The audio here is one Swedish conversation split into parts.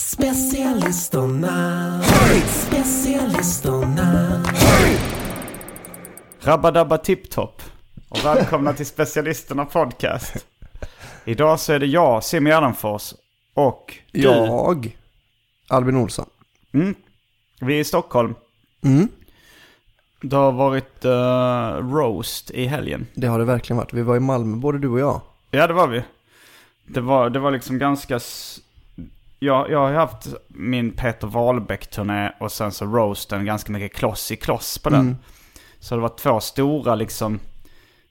Specialisterna. Hej! Specialisterna. Rabba-dabba tipp-topp. Och välkomna till Specialisterna Podcast. Idag så är det jag, Sim Gärdenfors, och du. Jag, Albin Olsson. Mm. Vi är i Stockholm. Mm. Det har varit eh, roast i helgen. Det har det verkligen varit. Vi var i Malmö, både du och jag. Ja, det var vi. Det var, det var liksom ganska... Jag, jag har haft min Peter Wahlbeck-turné och sen så roasten ganska mycket kloss i kloss på den. Mm. Så det var två stora liksom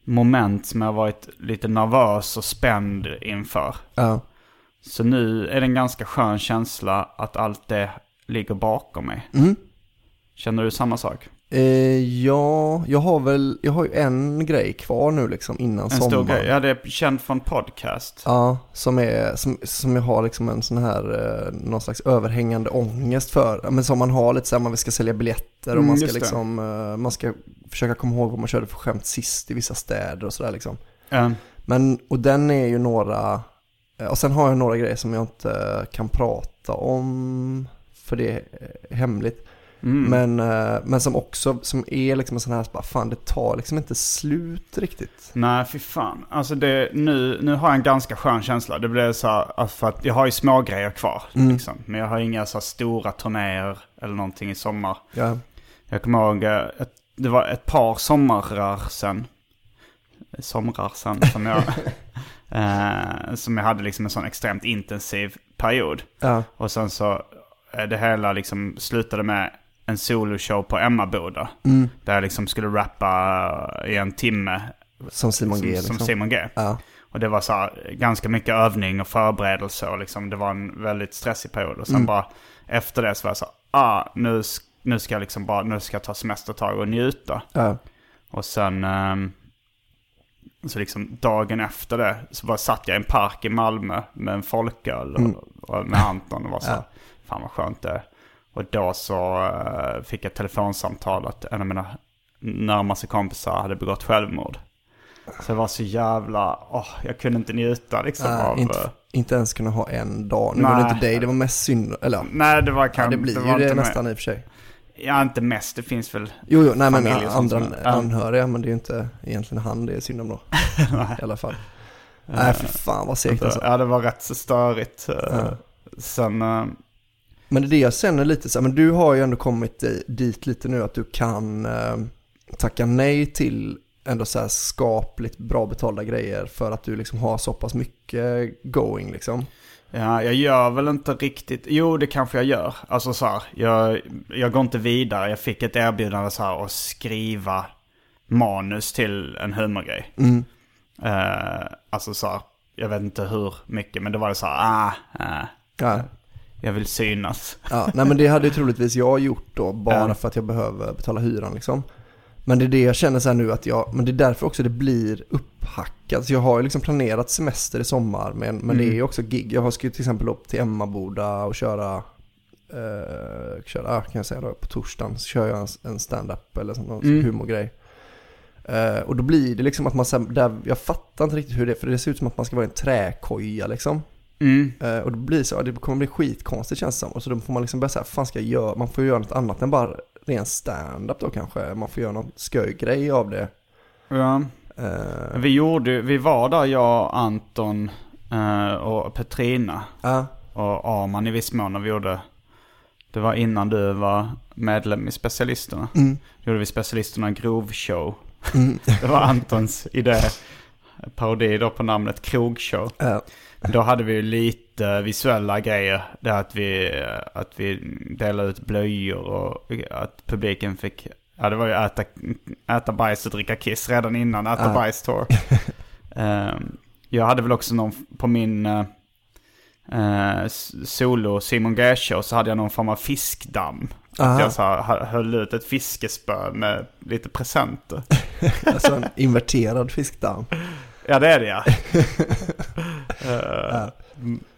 moment som jag varit lite nervös och spänd inför. Ja. Så nu är det en ganska skön känsla att allt det ligger bakom mig. Mm. Känner du samma sak? Eh, ja, jag har väl, jag har ju en grej kvar nu liksom innan En sommaren. stor grej. Ja, det är känd från podcast. Ja, som, är, som, som jag har liksom en sån här, eh, någon slags överhängande ångest för. Men som man har lite så här, man ska sälja biljetter och Mm, man ska liksom, eh, man ska försöka komma ihåg vad man körde för skämt sist i vissa städer och sådär liksom. Ja. Men, och den är ju några, eh, och sen har jag några grejer som jag inte kan prata om, för det är hemligt. Mm. Men, eh, men som också, som är liksom en sån här, bara, fan det tar liksom inte slut riktigt. Nej, fy fan. Alltså det, nu, nu har jag en ganska skön känsla. Det blir så här, för att jag har ju små grejer kvar. Mm. Liksom. Men jag har inga så här stora turnéer eller någonting i sommar. Ja, Jag kommer ihåg, eh, ett, det var ett par somrar sen. Somrar sen som jag, eh, som jag hade liksom en sån extremt intensiv period. ja, Och sen så eh, det hela liksom slutade med en soloshow på Emmaboda. mm, Där jag liksom skulle rappa i en timme. som Simon G som, som liksom. Simon G. Ja, Och det var så här, ganska mycket övning och förberedelse och liksom, det var en väldigt stressig period. Och sen Mm. bara efter det så var jag så här, ah, nu, nu ska jag liksom bara, nu ska jag ta semestertag och njuta. ja, Och sen, ehm, så liksom dagen efter det så bara satt jag i en park i Malmö med en folköl och, Mm. och med Anton och var så här, Ja. fan vad skönt det är. Och då så eh, fick jag telefonsamtal att en av mina närmaste kompisar hade begått självmord. Så det var så jävla, åh, jag kunde inte njuta liksom Nej, av... eh, inte, inte ens kunna ha en dag. Nu var det Nej. inte dig, det var mest synd, eller ja, Nej, det var ja, kanske... det blir var ju det inte nästan med. i och för sig. Ja, inte mest. Det finns väl... Jo, jo, nej men andra som- ja. anhöriga, men det är ju inte egentligen han det är synd om då. I alla fall. Nej, för fan vad segt alltså. Ja, det var rätt så störigt. eh, Ja. Sen... eh, Men det är det jag känner lite så här, men du har ju ändå kommit dit lite nu att du kan eh, tacka nej till ändå så här skapligt bra betalda grejer för att du liksom har så pass mycket going liksom. Ja, jag gör väl inte riktigt... Jo, det kanske jag gör. Alltså så här, jag, jag går inte vidare. Jag fick ett erbjudande så här att skriva manus till en humorgrej. Mm. Eh, alltså så här, jag vet inte hur mycket, men det var det så här, ah, ah, Ja, jag vill synas. ja, nej men det hade ju troligtvis jag gjort då bara Ja. för att jag behöver betala hyran liksom. Men det är det jag känner så här nu att jag, men det är därför också det blir upphackat. Så jag har ju liksom planerat semester i sommar men, men det är ju också gig. Jag ska ju till exempel upp till Emmaboda och köra, eh, köra kan jag säga då, på torsdagen så kör jag en, en stand-up eller sån, någon Mm. humorgrej. Eh, och då blir det liksom att man, här, där, jag fattar inte riktigt hur det är för det ser ut som att man ska vara i en träkoja liksom. Mm. Eh, och då blir det så, det kommer bli skitkonstigt känns det som. Och så då får man liksom börja säga, fan ska jag göra? Man får göra något annat än bara ren stand-up då kanske. Man får göra någon skoj-grej av det. Ja. Eh, Vi gjorde, vi var där jag, Anton eh, och Petrina ja, och Arman i viss mån när vi gjorde, det var innan du var medlem i Specialisterna. mm, Då gjorde vi Specialisterna Grov Show. mm, Det var Antons idé, parodi då på namnet Krogshow. eh, Då hade vi ju lite visuella grejer. Det att vi, att vi delade ut blöjor och att publiken fick, ja det var ju äta, äta bajs och dricka kiss redan innan äta Ja. bajs tour. Ehm, jag hade väl också någon på min eh, solo Simon G show så hade jag någon form av fiskdamm. Att jag så här, hö- höll ut ett fiskespö med lite presenter. alltså en inverterad fiskdamm. Ja det är det ja. Eh,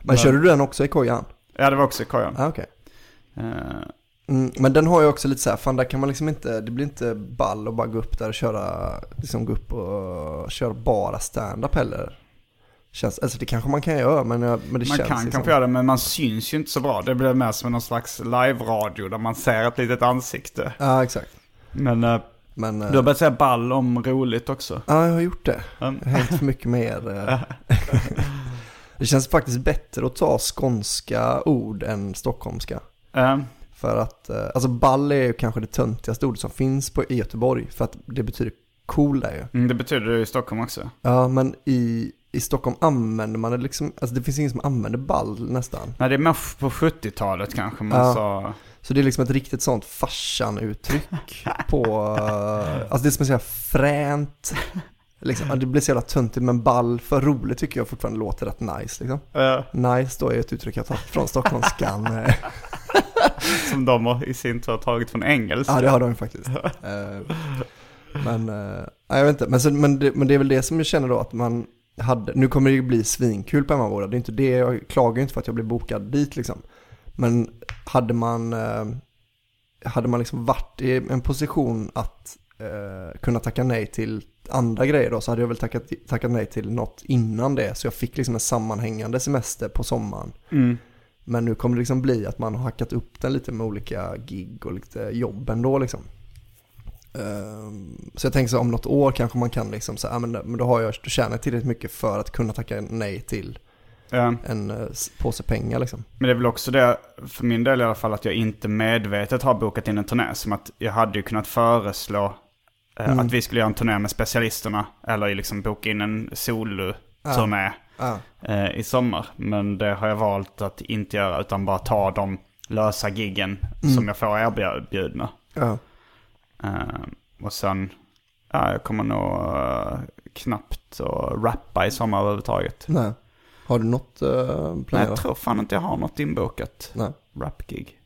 Men körde du den också i kojan? Ja det var också i kojan. Ah, okej. Eh, Mm, men den har ju också lite så här, fan där kan man liksom inte, det blir inte ball att bara gå upp där och köra, liksom gå upp och köra bara stand-up heller. Känns, alltså det kanske man kan göra men, jag- men det Man känns kan liksom, kanske göra det men man syns ju inte så bra. Det blir mer som någon slags live-radio där man ser ett litet ansikte. Ja exakt. Men uh, Men, eh, du har börjat säga ball om roligt också. ja jag har gjort det. Mm. Jag har hängt för mycket med er. eh. det känns faktiskt bättre att ta skånska ord än stockholmska. Eh, För att, eh, alltså ball är ju kanske det töntigaste ordet som finns på, i Göteborg. För att det betyder cool där ju. mm, det betyder det i Stockholm också. Ja, men i, i Stockholm använder man det liksom, alltså det finns ingen som använder ball nästan. Nej det är mer på 70-talet kanske man Ja. sa. Så det är liksom ett riktigt sånt farsan-uttryck på, eh, alltså det är som att säga fränt. Liksom, ja, det blir så jävla töntigt men ball för roligt tycker jag fortfarande låter rätt nice liksom. eh, Nice då är ett uttryck jag tagit från stockholmskan. eh. som de har i sin tur har tagit från engelska. Ja, det har de faktiskt. Eh, Men, ja, jag vet inte, men, så, men, det, men det är väl det som jag känner då att man hade, nu kommer det ju bli svinkul på Emmaboda, det är inte det, jag klagar ju inte för att jag blev bokad dit liksom. Men hade man, eh, hade man liksom varit i en position att eh, kunna tacka nej till andra grejer då, så hade jag väl tackat, tackat nej till något innan det, så jag fick liksom en sammanhängande semester på sommaren. Mm. Men nu kommer det liksom bli att man har hackat upp den lite med olika gig och lite jobb ändå liksom. Ehm, Så jag tänker så om något år kanske man kan liksom säga, men, men då har jag, då tjänar jag tillräckligt mycket för att kunna tacka nej till Ja. en eh, påse pengar liksom. Men det är väl också det, för min del i alla fall, att jag inte medvetet har bokat in en turné. Som att jag hade ju kunnat föreslå eh, Mm. att vi skulle göra en turné med specialisterna. Eller liksom boka in en solo-turné Ja, eh, i sommar. Men det har jag valt att inte göra, utan bara ta de lösa giggen som jag får erbjudna. ja. Eh, och sen, ja, jag kommer nog eh, knappt att rappa i sommar överhuvudtaget. Nej. Har du något uh, Men jag tror fan inte jag har något inbokat Nej. rap-gig.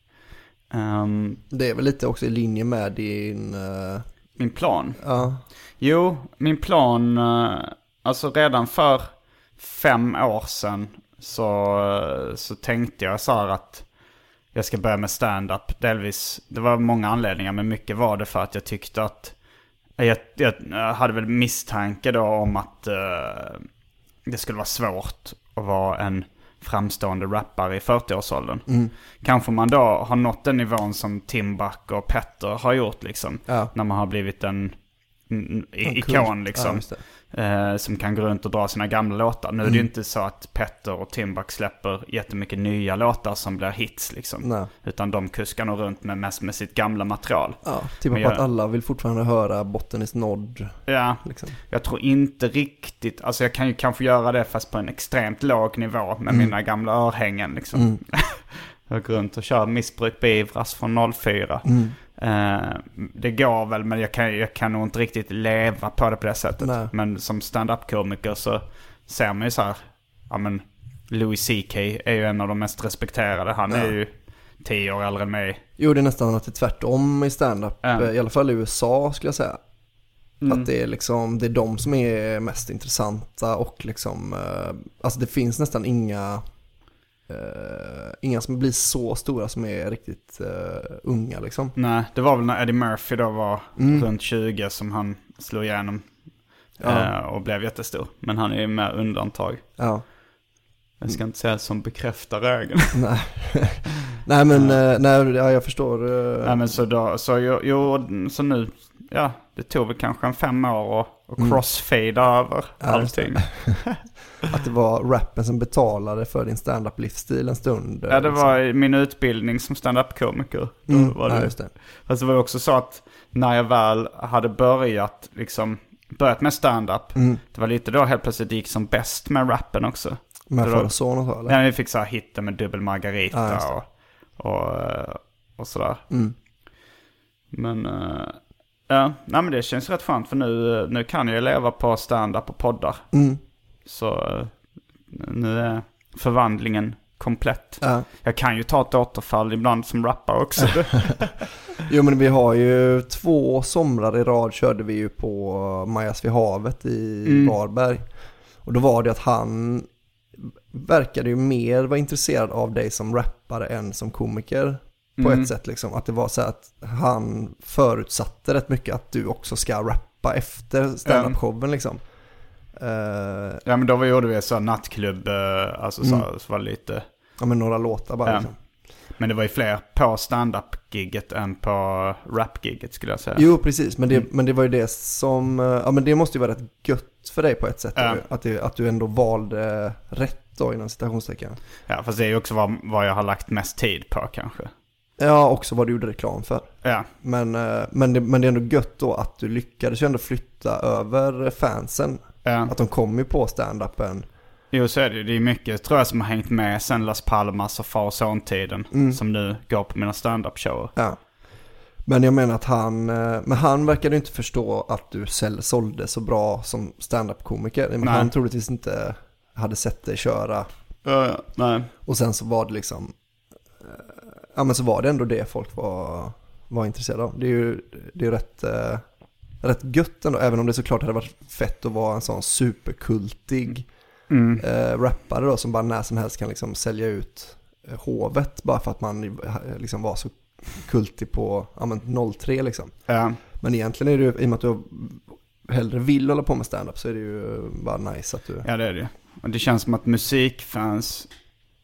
Ehm, Det är väl lite också i linje med din, eh, min plan? ja, Jo, min plan, eh, alltså redan för fem år sedan så, så tänkte jag så här att jag ska börja med stand-up. Delvis, det var många anledningar, men mycket var det för att jag tyckte att jag, jag, hade väl misstanke då om att eh, det skulle vara svårt att vara en framstående rappare i 40-årsåldern. Kanske man då har nått den nivån som Timbuk och Petter har gjort liksom. Ja. När man har blivit en, en ikon liksom. Ja. Eh, som kan gå runt och dra sina gamla låtar. Nu är det ju inte så att Petter och Timbuk släpper jättemycket nya låtar som blir hits liksom. Nej. Utan de kuskar nog runt med mest med sitt gamla material. Ja, tippa Men på jag- att alla vill fortfarande höra botten is nådd. Ja, Liksom. jag tror inte riktigt, alltså jag kan ju kanske göra det fast på en extremt låg nivå med mina gamla örhängen liksom. jag går runt och kör missbruk beivras från 04. Eh, det går väl men jag kan, jag kan nog inte riktigt leva på det på det sättet. Nej. Men som stand-up-komiker så ser man ju så här, ja men Louis CK är ju en av de mest respekterade. Han är ju tio år äldre än mig. Jo, det är nästan att det är tvärtom i stand-up. Ja. Eh, I alla fall i USA skulle jag säga. Att det är liksom, det är de som är mest intressanta och liksom, eh, alltså det finns nästan inga, eh, inga som blir så stora som är riktigt eh, unga liksom. Nej, det var väl när Eddie Murphy då var Mm. runt 20 som han slog igenom. Ja. eh, och blev jättestor. Men han är ju mer undantag. Ja, Jag ska inte säga som bekräftar regeln. nej. nej men, eh, nej, ja, jag förstår. Nej men så då, så jo, jo, så nu, ja, det tog väl kanske en fem år att och Mm. crossfada över just det. allting. Att det var rappen som betalade för din stand-up livsstil en stund. Ja, det liksom. var min utbildning som stand-up-komiker. Mm, var ja, det, just det. Fast det var också så att när jag väl hade börjat, liksom, börjat med stand-up, Mm. det var lite då helt plötsligt det gick som bäst med rappen också. Med Det far var- och så eller? Ja, vi fick så här hitten med dubbel margarita Ja, och, och, eh, och sådär. Mm. Men, eh, ja, nej men det känns rätt skönt för nu, eh, nu kan jag leva på stand-up och poddar. Mm. Så eh, nu är förvandlingen komplett. Ja. Jag kan ju ta ett återfall ibland som rappare också. Jo men vi har ju två somrar i rad körde vi ju på Majas vid havet i Mm. Varberg. Och då var det att han verkade ju mer vara intresserad av dig som rappare än som komiker. På Mm. ett sätt liksom. Att det var så att han förutsatte rätt mycket att du också ska rappa efter standup-showen liksom. Eh, ja men då gjorde vi så nattklubb, eh, alltså så, Mm. så var det lite. ja men några låtar bara Ja. liksom. Men det var ju fler på stand-up-gigget än på rap-gigget skulle jag säga. Jo, precis. Men det, Mm. men det var ju det som, eh, ja men det måste ju vara rätt gött för dig på ett sätt. Ja. Att, det, att du ändå valde rätt då inom citationstecken. Ja, fast det är ju också vad, vad jag har lagt mest tid på kanske. Ja, också vad du gjorde reklam för. Ja, Men, men, det, men det är ändå gött då att du lyckades ju ändå flytta över fansen. Ja. Att de kom ju på stand-upen. Jo, så är det ju. Det är mycket tror jag som har hängt med sen Las Palmas och far och son-tiden. Mm. Som nu går på mina stand-up-shower. Ja. Men jag menar att han, eh, men han verkade inte förstå att du sålde så bra som stand-up-komiker. Men Nej. han troligtvis inte hade sett dig köra Ja, ja. Nej. Och sen så var det liksom, eh, ja men så var det ändå det folk var, var intresserade av. Det är ju det är rätt, eh, rätt gött ändå, även om det såklart hade varit fett att vara en sån superkultig Mm. eh, rappare då som bara när som helst kan liksom sälja ut eh, hovet bara för att man eh, liksom var så kultig på ja, men 03 liksom. Ja. Men egentligen är det ju, i och med att du hellre vill hålla på med stand-up så är det ju bara nice att du... ja, det är det. Och det känns som att musikfans,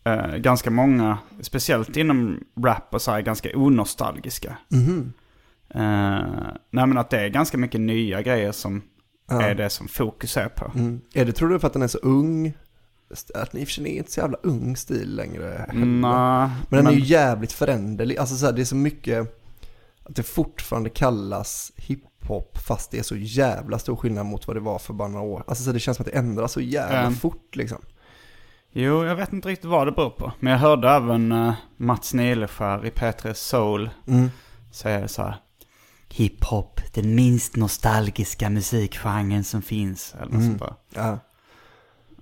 eh, ganska många, speciellt inom rap och så här, är ganska onostalgiska. Mhm. Eh, nej men att det är ganska mycket nya grejer som Ja. är det som fokus är på. Mm. Är det, tror du, för att den är så ung? Att ni i och för sig är inte så jävla ung stil längre. Nej, Men den är ju jävligt föränderlig. Alltså så här, det är så mycket att det fortfarande kallas hiphop fast det är så jävla stor skillnad mot vad det var för bara några år. Alltså så det känns som att det ändras så jävla Mm. fort liksom. Jo, jag vet inte riktigt vad det beror på. Men jag hörde även uh, Mats Nileskär i P3 Soul Mm. säga så här. Hiphop, den minst nostalgiska musikgenren som finns. Eller Mm. sånt där. Ja.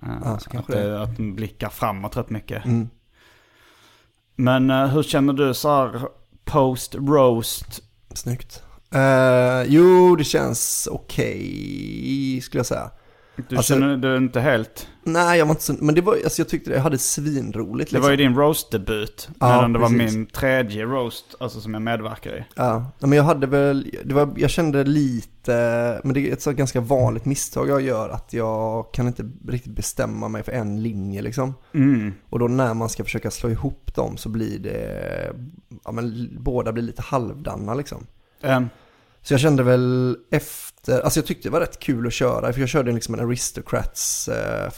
Eh, Ja, att, det att den blickar framåt rätt mycket. Mm. Men eh, hur känner du så här post-roast? Snyggt. Eh, jo, det känns okej skulle jag säga. Du Alltså- känner du inte helt... Nej, jag var inte så, men det var, alltså jag tyckte det, jag hade svinroligt Det liksom. var ju din roast-debut. Ja, medan det var min tredje roast, alltså som jag medverkar i. Ja, men jag hade väl, det var, jag kände lite, men det är ett så ganska vanligt misstag jag gör att jag kan inte riktigt bestämma mig för en linje liksom. Mm. Och då när man ska försöka slå ihop dem så blir det, ja men båda blir lite halvdana liksom. Eh, Så jag kände väl efter, alltså jag tyckte det var rätt kul att köra, för jag körde liksom en aristocrats eh,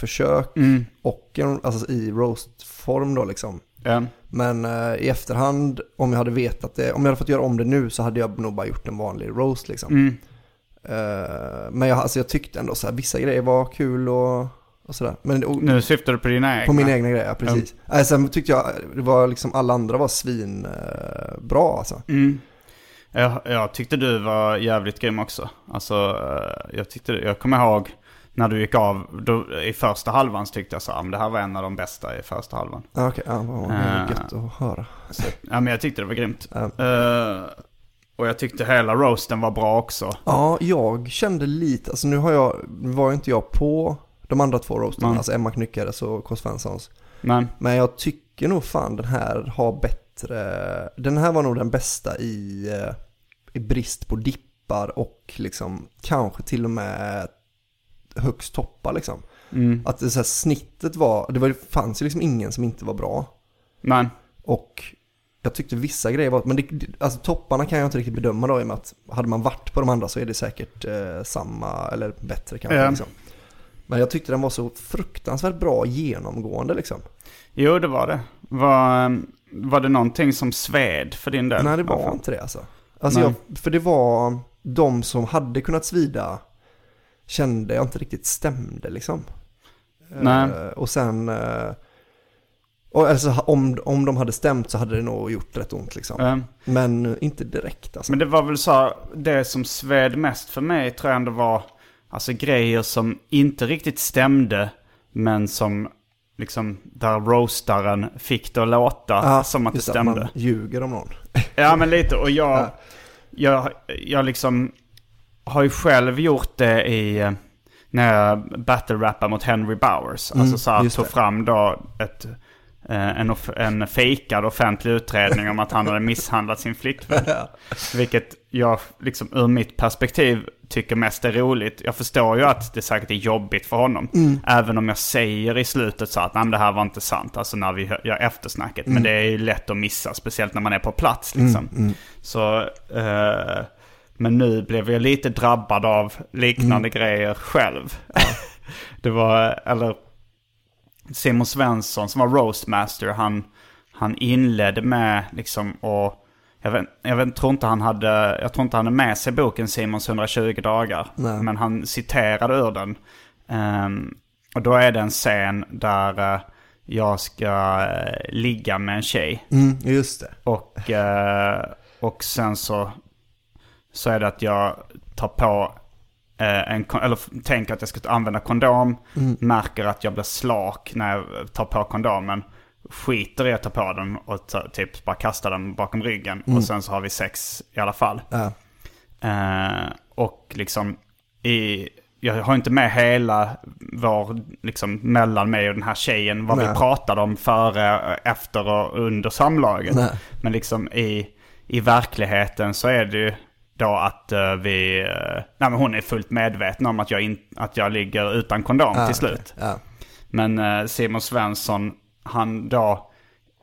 mm. och en, alltså i roast-form då liksom. eh, Men eh, i efterhand, om jag hade vetat det, om jag hade fått göra om det nu så hade jag nog bara gjort en vanlig roast liksom. mm. Eh, men jag, alltså, jag tyckte ändå så här, vissa grejer var kul och, och sådär. Men och, Nu syftar du på dina egna. på mina egna grejer, ja, precis. Nej, sen tyckte jag, det var liksom alla andra var svin eh, bra alltså. Jag, jag tyckte du var jävligt grym också. Alltså, eh, jag, tyckte, jag kommer ihåg när du gick av, då, i första halvan så tyckte jag så här, "Ah, det här var en av de bästa i första halvan. Ja, okej, ja, vad Eh. gött att höra. Så, ja men jag tyckte det var grymt. Ja. Eh, och jag tyckte hela roasten var bra också. Ja, jag kände lite, alltså nu har jag, var inte jag på de andra två roasterna, Mm. alltså Emma Knyckares och K. Svenssons. Men, Men jag tycker nog fan den här har bättre, den här var nog den bästa i, eh, i brist på dippar och liksom kanske till och med högst toppar liksom. mm, Att det så här, snittet var, det var, det fanns ju liksom ingen som inte var bra. men, Och jag tyckte vissa grejer var, men det, alltså topparna kan jag inte riktigt bedöma då i och med att hade man varit på de andra så är det säkert eh, samma eller bättre kanske. Ja. Liksom. Men jag tyckte den var så fruktansvärt bra genomgående liksom. jo det var det. Var, var det någonting som sved för din del? Nej det var inte det alltså. alltså jag, för det var de som hade kunnat svida kände jag inte riktigt stämde liksom. Nej. Eh, och sen, eh, och alltså, om, om de hade stämt så hade det nog gjort rätt ont liksom. Eh, Men inte direkt alltså. Men det var väl så, det som sved mest för mig tror jag ändå var alltså grejer som inte riktigt stämde, men som liksom där roastaren fick det att låta Ja, som att det stämde. man ljuger om någon. Ja men lite, och jag, Ja. jag, jag liksom har ju själv gjort det i, eh, när jag battle-rappar mot Henry Bowers. Mm, alltså så här, tog det. fram då ett, en, off- en fejkad offentlig utredning om att han hade misshandlat sin flickvän. Vilket jag liksom ur mitt perspektiv tycker mest är roligt. Jag förstår ju att det säkert är jobbigt för honom. Mm. Även om jag säger i slutet så att Nej, det här var inte sant. Alltså när vi gör eftersnacket. Mm. Men det är ju lätt att missa. Speciellt när man är på plats liksom. Så, eh, men nu blev jag lite drabbad av liknande grejer själv. det var, eller Simon Svensson som var roastmaster, han, han inledde med liksom och jag, vet, jag vet, tror inte han hade, jag tror inte han hade med sig boken Simons 120 dagar. Nej. Men han citerade ur den. Ehm, och då är det en scen där eh, jag ska eh, ligga med en tjej. Mm, just det. Och, eh, och sen så, så är det att jag tar på en, kon- eller tänker att jag ska använda kondom. Märker att jag blir slak när jag tar på kondomen. Skiter i att ta på den och ta, typ bara kastar den bakom ryggen. Och sen så har vi sex i alla fall. Ja. Eh, och liksom i, jag har inte med hela vår, liksom mellan mig och den här tjejen, vad Nej. vi pratade om före, efter och under samlaget. Nej. Men liksom i, i verkligheten så är det ju då att eh, vi, eh, nej men hon är fullt medveten om att jag, in, att jag ligger utan kondom Ja, till slut. Ja. Men eh, Simon Svensson, han då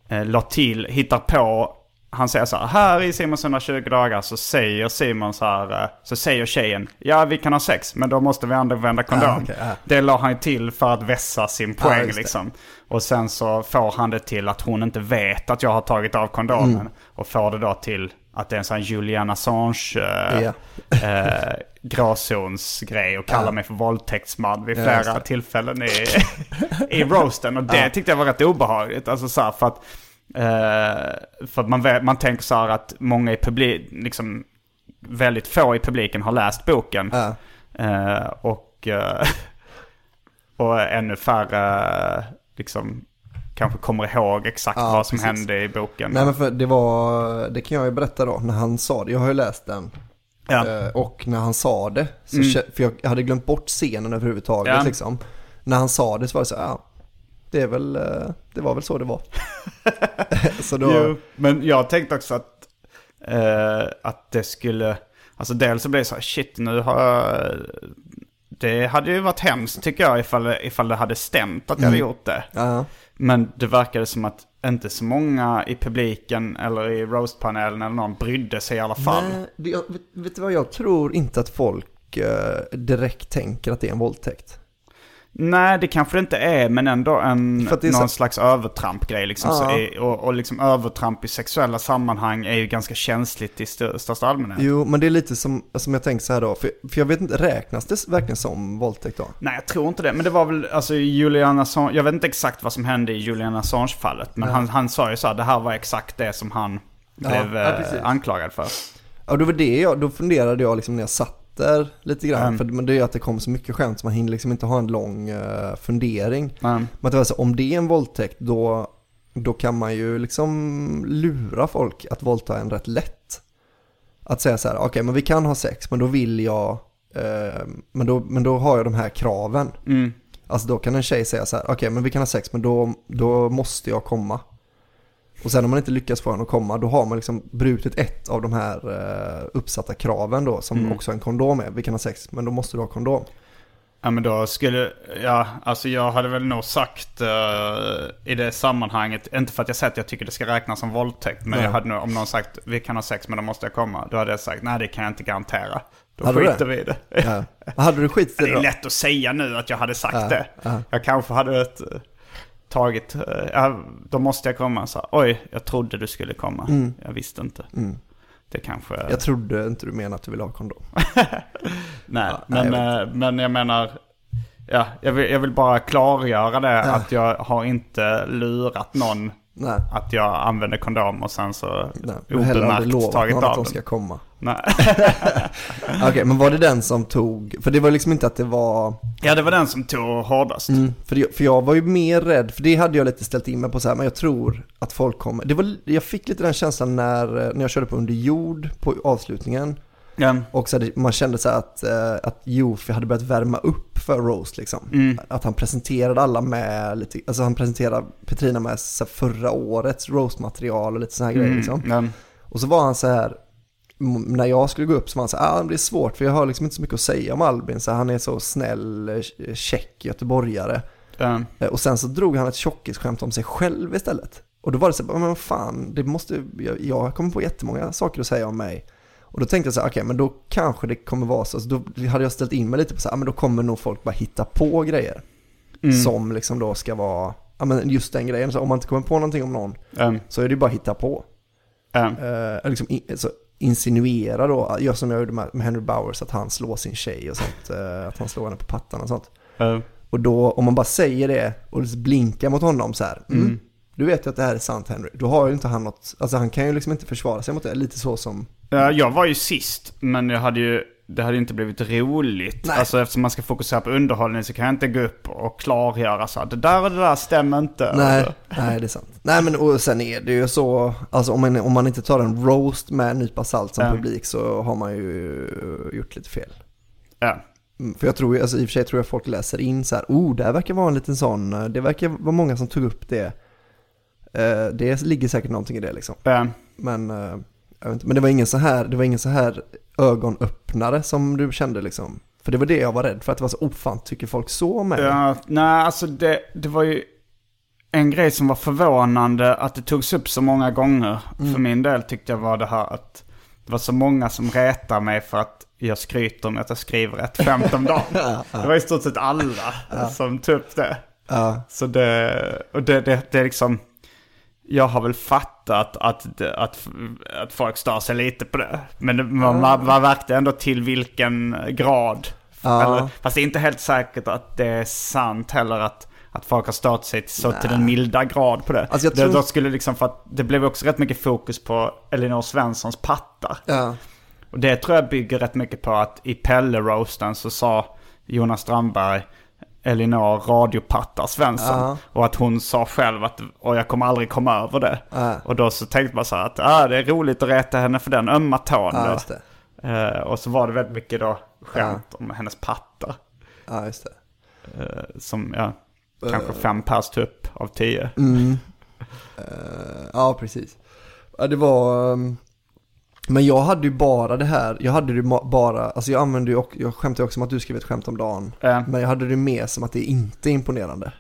eh, la till, hittar på, han säger så här, här i Simons 120 dagar så säger Simon så här, så säger tjejen, ja vi kan ha sex, men då måste vi använda kondom. Ah, ja. Det la han till för att vässa sin poäng just det. liksom. Och sen så får han det till att hon inte vet att jag har tagit av kondomen. Mm. Och får det då till att det är en sån Julian Assange eh, Ja. eh, gråzonsgrej och kallar mig för våldtäktsman vid Ja, flera det. tillfällen i, i roasten. Och det Ja. tyckte jag var rätt obehagligt. Alltså så här, för att, eh, för att man, man tänker så här att många i publik, liksom väldigt få i publiken har läst boken. Ja. Eh, och, eh, och ännu färre liksom kanske kommer ihåg exakt Ja, vad som precis. hände i boken. Nej men för det var, det kan jag ju berätta då, när han sa det, jag har ju läst den. Ja. Eh, Och när han sa det, så Mm. för jag hade glömt bort scenen överhuvudtaget Ja. liksom. När han sa det så var det så ja, det är väl, eh, det var väl så det var. så då, Jo, men jag tänkte också att, eh, att det skulle, alltså dels så blev det så här, shit nu har jag, det hade ju varit hemskt tycker jag ifall, ifall det hade stämt att jag hade gjort det. ja, Men det verkade som att inte så många i publiken eller i roastpanelen eller någon brydde sig i alla fall. Nej, jag, vet, vet du vad, jag tror inte att folk eh, direkt tänker att det är en våldtäkt. Nej, det kanske det inte är, men ändå en, någon så- slags övertrampgrej. Liksom, Ja. är, och, och liksom övertramp i sexuella sammanhang är ju ganska känsligt i st- största allmänhet. Jo, men det är lite som, som jag tänker så här då, för, för jag vet inte, räknas det verkligen som våldtäkt då? Nej, jag tror inte det. Men det var väl, alltså Julian Assange, jag vet inte exakt vad som hände i Julian Assange-fallet. Men Ja. han, han sa ju så här, det här var exakt det som han blev ja, eh, anklagad för. Ja, det var det jag, då funderade jag liksom när jag satt där lite grann. Mm. För men det är att det kommer så mycket skämt så man hinner liksom inte ha en lång eh, fundering. Men, Men att det så, om det är en våldtäkt då, då kan man ju liksom lura folk att våldta en rätt lätt. Att säga så här, okej men vi kan ha sex men då vill jag, eh, men, då, men då har jag de här kraven. Mm. Alltså då kan en tjej säga så här, okej men vi kan ha sex men då, då måste jag komma. Och sen om man inte lyckas få henne att komma, då har man liksom brutit ett av de här eh, uppsatta kraven då, som Mm. också en kondom är. Vi kan ha sex, men då måste du ha kondom. Ja men då skulle, ja alltså jag hade väl nog sagt eh, i det sammanhanget, inte för att jag säger att jag tycker det ska räknas som våldtäkt, men Nej. jag hade nog, om någon sagt vi kan ha sex men då måste jag komma, då hade jag sagt nej det kan jag inte garantera. Då Hade skiter vi i det. Ja. Hade du skitit i Det det är då? lätt att säga nu att jag hade sagt Ja, det. ja. Jag kanske hade ett, tagit, eh, ja, då måste jag komma så här, oj jag trodde du skulle komma, jag visste inte. Det kanske... Mm. Jag trodde inte du menade att du ville ha kondom. Nej, Ja, men, nej, jag eh, men jag menar, ja, jag, vill, jag vill bara klargöra det att jag har inte lurat någon Nej. att jag använder kondom och sen så Nej, obemärkt tagit av att de den. ska komma. Nej. Okej, men var det den som tog, för det var liksom inte att det var, Ja, det var den som tog hårdast. mm, för, det, för jag var ju mer rädd, för det hade jag lite ställt in mig på så här, men jag tror att folk kommer, det var, jag fick lite den känslan när, eh, när jag körde på Under jord på avslutningen, Ja. och så hade, man kände så att, eh, att Jofi hade börjat värma upp för roast liksom. Mm. Att han presenterade alla med lite, alltså han presenterade Petrina med så förra årets roastmaterial och lite sådana här grejer Mm. liksom. Ja. Och så var han så här, när jag skulle gå upp så var han så här, ah, det är svårt för jag har liksom inte så mycket att säga om Albin, så han är så snäll, eh, check göteborgare. Ja. Eh, Och sen så drog han ett tjockisskämt om sig själv istället. Och då var det så här, men fan, det måste, jag, jag kommer på jättemånga saker att säga om mig. Och då tänkte jag så här, okej, men då kanske det kommer vara så, så då hade jag ställt in mig lite på så här, ah, men då kommer nog folk bara hitta på grejer. Mm. Som liksom då ska vara, ja men just den grejen, så om man inte kommer på någonting om någon Ja. så är det ju bara hitta på. Ja. Eh, liksom så insinuera då, gör som jag gjorde med, Henry Bowers, att han slår sin tjej och sånt. eh, att han slår henne på pattarna och sånt. Ja. Och då, om man bara säger det och blinkar mot honom så här. Mm, Mm. Du vet ju att det här är sant Henry. Då har ju inte han något, alltså han kan ju liksom inte försvara sig mot det. Lite så som, Ja, jag var ju sist, men jag hade ju, det hade ju inte blivit roligt. Nej. Alltså eftersom man ska fokusera på underhållning så kan jag inte gå upp och klargöra så att det där och det där stämmer inte. nej, nej det är sant. Nej men och sen är det ju så, alltså om man, om man inte tar en roast med en nypa salt som Ja. publik så har man ju gjort lite fel. Ja. Mm, För jag tror alltså i och för sig tror jag folk läser in så här, oh, det här verkar vara en liten sån, det verkar vara många som tog upp det. Eh, det ligger säkert någonting i det liksom. Ja. Men, eh, inte, men det var ingen så här, det var ingen så här ögonöppnare som du kände liksom. För det var det jag var rädd för, att det var så, oh fan, tycker folk så om mig? Ja, nej, alltså det, det var ju en grej som var förvånande att det togs upp så många gånger. Mm. För min del tyckte jag var det här att det var så många som retar mig för att jag skryter med att jag skriver ett skämt om dagen. Det var i stort sett alla som tog upp det. Ja, Så det, och det, det, det är liksom, jag har väl fattat att, det- att, att folk stör sig lite på det. Men det, man, man, man märkte ändå till vilken grad. Ja. Eller, fast det är inte helt säkert att det är sant heller att, att folk har stört sig så till den milda grad på det. Alltså det, tror- då skulle liksom för att det blev också rätt mycket fokus på Elinor Svenssons pattar. ja, Och det tror jag bygger rätt mycket på att i Pelle-roasten så sa Jonas Strandberg Elinor radiopattar Svensson. Ja. Och att hon sa själv att och jag kommer aldrig komma över det. Ja. Och då så tänkte man så här att ah, det är roligt att reta henne för den ömma tån. det. Eh, och så var det väldigt mycket då skämt om hennes pattar. Ja, just det. Eh, som ja, kanske fem pers upp av tio. Mm. Eh, ja, precis. Ja, det var... ehm, men jag hade ju bara det här, jag hade ma- bara, alltså jag använde ju, och, jag skämtade ju också om att du skrev ett skämt om dagen. Eh, Men jag hade det med som att det inte är imponerande.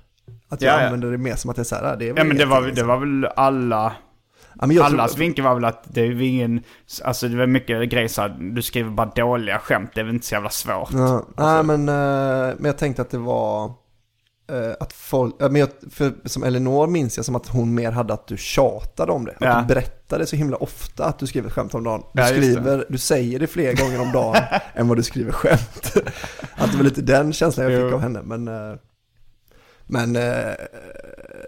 Att jag Ja, ja. använde det mer som att det är så här, ah, det är ja men det var, det var väl alla ja, Allas tror, vinkel var väl att det är ju ingen, alltså det var mycket grejer så här, du skriver bara dåliga skämt, det är väl inte så jävla svårt. ja, Alltså- Nej men, eh, men jag tänkte att det var att folk, men jag, för, som Elinor minns jag som att hon mer hade att du tjatade om det. Att Ja. du berättade så himla ofta att du skrev ett skämt om dagen. Du, Ja, skriver, du säger det fler gånger om dagen än vad du skriver skämt. att det var lite den känslan jag fick Jo. av henne. Men, eh, men eh,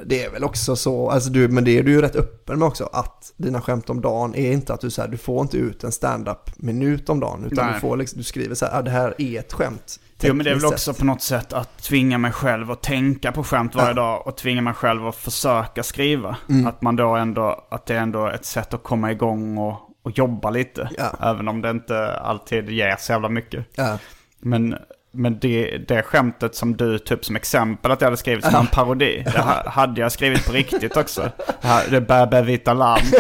det är väl också så, alltså du, men det är du ju rätt öppen med också, att dina skämt om dagen är inte att du, så här, du får inte ut en stand-up minut om dagen, utan Nej. du, får liksom, du skriver så här, ah, det här är ett skämt. Jo men det är väl också på något sätt att tvinga mig själv att tänka på skämt varje Ja. dag och tvinga mig själv att försöka skriva. Mm. Att man då ändå, att det är ändå ett sätt att komma igång och, och jobba lite. Ja. Även om det inte alltid ger så jävla mycket. Ja. Men, men det, det skämtet som du tog som exempel att jag hade skrivit som en parodi. Det ha- hade jag skrivit på riktigt också. Det, bär bär vita lamm.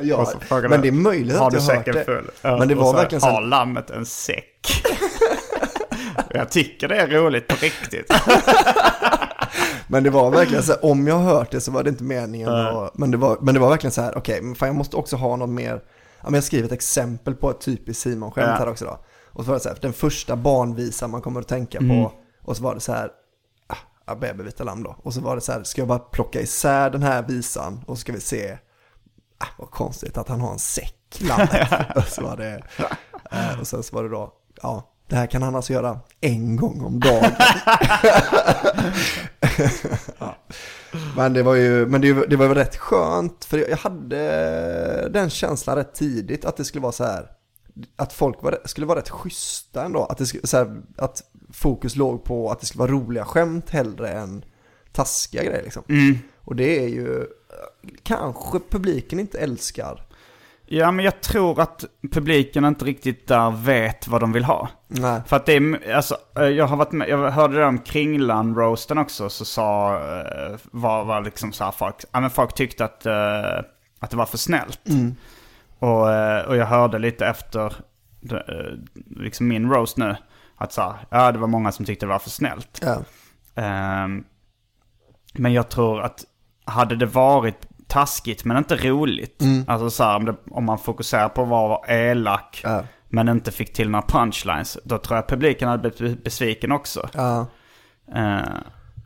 Ja, men det är möjligt att du jag har hört det. full? Men det var så, verkligen så Har lammet en säck? jag tycker det är roligt på riktigt. Men det var verkligen så här, om jag har hört det så var det inte meningen. Och, men, det var, men det var verkligen så här, okej, men fan jag måste också ha något mer. Ja, men jag skriver ett exempel på ett typiskt Simon-skämt Ja. här också då. Och så var det så här, den första barnvisan man kommer att tänka Mm. på. Och så var det så här, ah, ja, Baby vita lamm då. Och så var det så här, ska jag bara plocka isär den här visan och så ska vi se, ah, vad konstigt att han har en säck, lammet. och så var det, eh, och sen så var det då, ja, det här kan han alltså göra en gång om dagen. Men det var ju, men det, det var väl rätt skönt, för jag hade den känslan rätt tidigt att det skulle vara så här, att folk var, skulle vara rätt schyssta ändå. Att, det så här, att fokus låg på att det skulle vara roliga skämt hellre än taskiga grejer liksom. Och det är ju, kanske publiken inte älskar. Ja, men jag tror att publiken inte riktigt där vet vad de vill ha. Nej. För att det är, alltså, eh, jag har varit med, jag hörde det om Kringland-roasten också, så sa, eh, var, var liksom så här folk, ja men folk tyckte att, eh, att det var för snällt. Och, eh, och jag hörde lite efter eh, liksom min roast nu, att så här, ja det var många som tyckte det var för snällt. Ja. Ehm, men jag tror att hade det varit taskigt men inte roligt, alltså så här, om, det, om man fokuserar på att vara elak Ja. men inte fick till några punchlines, då tror jag publiken hade blivit besviken också. Ja. Eh,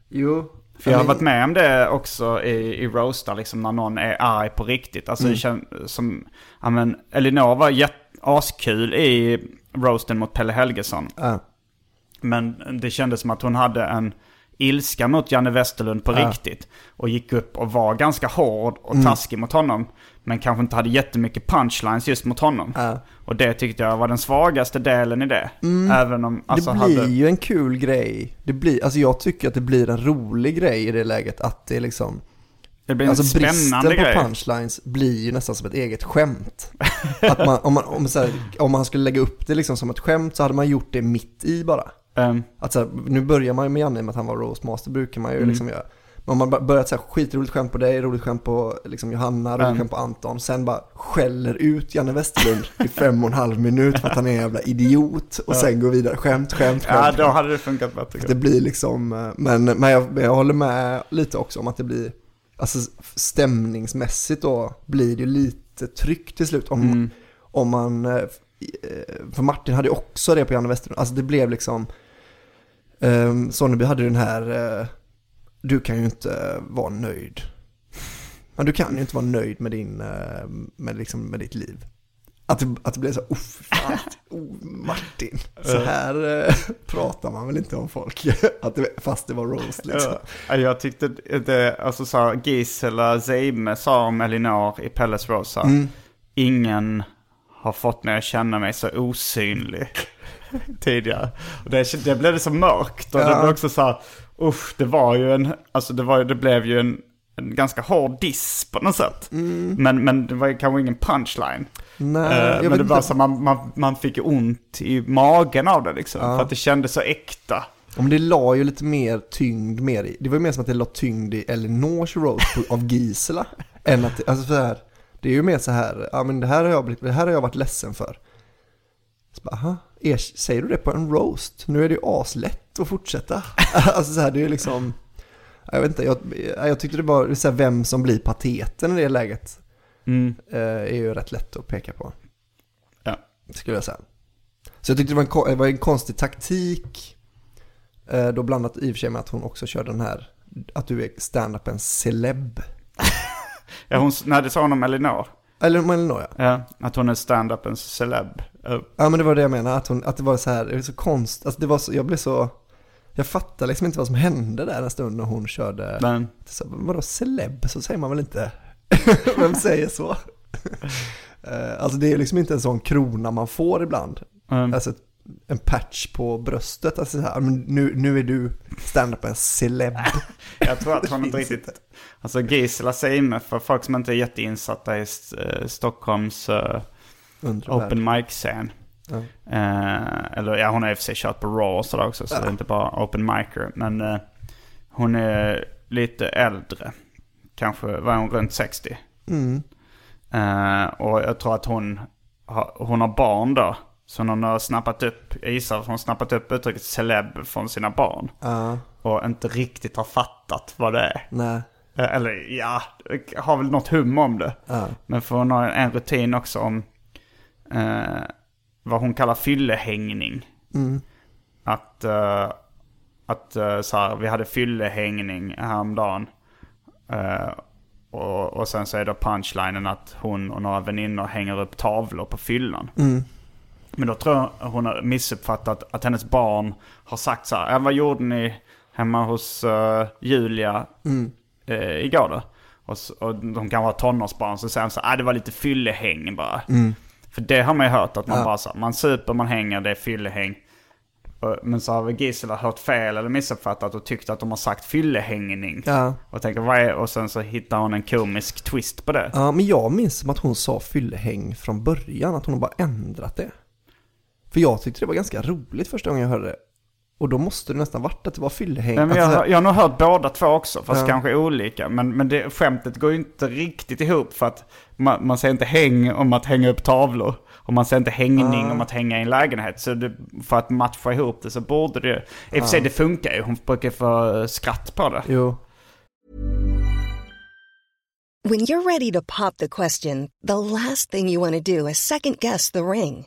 Jo. För jag har varit med om det också i, i roastar, liksom när någon är arg på riktigt. Alltså det känns som, ja men Elinor var jätt, askul i roasten mot Pelle Helgesson. Ja. Men det kändes som att hon hade en ilska mot Janne Westerlund på Ja. riktigt. Och gick upp och var ganska hård och Mm. taskig mot honom. Men kanske inte hade jättemycket punchlines just mot honom. Ja. Och det tyckte jag var den svagaste delen i det. Även om, alltså Mm. det blir hade... ju en kul grej. Det blir, alltså jag tycker att det blir en rolig grej i det läget att det liksom Det blir en Alltså bristen spännande på grej. punchlines blir ju nästan som ett eget skämt. Att man, om, man, om, så här, om man skulle lägga upp det liksom som ett skämt så hade man gjort det mitt i bara. Ehm, Att så här, nu börjar man ju med Janne med att han var roastmaster, brukar man ju Mm. liksom göra. Om man börjar här, skitroligt skämt på dig, roligt skämt på liksom, Johanna, roligt Mm. skämt på Anton, sen bara skäller ut Janne Westerlund i fem och en halv minut för att han är en jävla idiot och sen går vidare, skämt, skämt, skämt. ja, då hade det funkat bättre. Det blir liksom, eh, men, men jag, jag håller med lite också om att det blir, alltså stämningsmässigt då blir det ju lite tryck till slut. Om, Mm. om man, eh, för Martin hade ju också det på Janne Westerlund, alltså det blev liksom, um, Sonneby hade den här, eh, du kan ju inte vara nöjd. Men du kan ju inte vara nöjd med din, eh, med liksom med ditt liv. Att det, att det blev så, uff, fan, oh, Martin, så här eh, pratar man väl inte om folk, att det, fast det var roast liksom. Ja, jag tyckte det, alltså så här, Gisela Zeime sa om Elinor i Pelles här, Mm. ingen har fått mig att känna mig så osynlig tidigare. Och det, det blev det så mörkt och det Ja. blev också så här, usch, det var ju en, alltså det, var, det blev ju en, en ganska hård diss på något sätt. Men, men det var ju kanske ingen punchline. Mm. Nej, jag men det var inte. så man, man, man fick ont i magen av det liksom. Ja. För att det kändes så äkta. Om det la ju lite mer tyngd mer i, det var ju mer som att det la tyngd i Elinors roast av Gisela. än att, alltså så här, det är ju mer så här, ja men det här har jag, blivit, det här har jag varit ledsen för. Så bara, aha, er, säger du det på en roast? Nu är det ju aslätt att fortsätta. alltså så här, det är liksom, jag vet inte, jag, jag tyckte det var så här, vem som blir pateten i det läget. Mm. eh, är ju rätt lätt att peka på. Ja. Skulle jag säga. Så jag tyckte det var en, det var en konstig taktik. Eh, då blandat i och för sig med att hon också körde den här, att du är stand-upens celeb. Ja, hon, nej, det sa hon om Elinor. Eller om Elinor ja. Ja, att hon är stand-upens celeb. Eh, Ja men det var det jag menade, att, hon, att det var så här, det var så konstigt, alltså det var så, jag blev så, jag fattar liksom inte vad som hände där en stund när hon körde, Men, så, vadå celeb, så säger man väl inte, vem säger så? Eh, alltså det är liksom inte en sån krona man får ibland, mm. alltså en patch på bröstet, alltså så här, nu, nu är du stand-upens celeb. jag tror att hon inte riktigt... Alltså Gisela Seime, för folk som inte är jätteinsatta i eh, Stockholms Undre open mic-scen. Eh, eller ja, hon har i och för sig kört på Raw och sådär också, så det är inte bara open micer. Men eh, hon är lite äldre. Kanske var hon runt 60. Mm. Eh, och jag tror att hon har, hon har barn då. Så hon har snappat upp, jag gissar att hon har snappat upp uttrycket celeb från sina barn. Ja, Och inte riktigt har fattat vad det är. nej. Eh, Eller ja, har väl något hum om det. Ja. Men för hon har en rutin också om eh, vad hon kallar fyllehängning. Mm. Att, eh, att eh, så här, vi hade fyllehängning häromdagen. Eh, och, och sen så är då punchlinen att hon och några väninnor hänger upp tavlor på fyllan. Mm. Men då tror jag hon har missuppfattat att hennes barn har sagt så här, "Ja, vad gjorde ni hemma hos eh, Julia Mm. igår då? Och, och de kan vara tonårsbarn så säger de så här, ah, det var lite fyllehäng bara. För det har man ju hört att man Ja. bara så man super, man hänger, det är fyllehäng. Men så har Gisela hört fel eller missuppfattat och tyckt att de har sagt fyllehängning. Ja. Och tänker vad är, och sen så hittar hon en komisk twist på det. ja, men jag minns som att hon sa fyllehäng från början, att hon har bara ändrat det. För jag tyckte det var ganska roligt första gången jag hörde det. Och då måste det nästan varit att det var fyllehäng. Nej, men jag, Alltså, har- jag har nog hört båda två också, fast Ja. kanske olika. Men, men det, skämtet går ju inte riktigt ihop för att man, man säger inte häng om att hänga upp tavlor. Och man säger inte hängning om att hänga i en lägenhet. Så det, för att matcha ihop det så borde det... I och för sig det funkar ju, hon brukar få skratt på det. Jo. When you're ready to pop the question, the last thing you want to do is second guess the ring.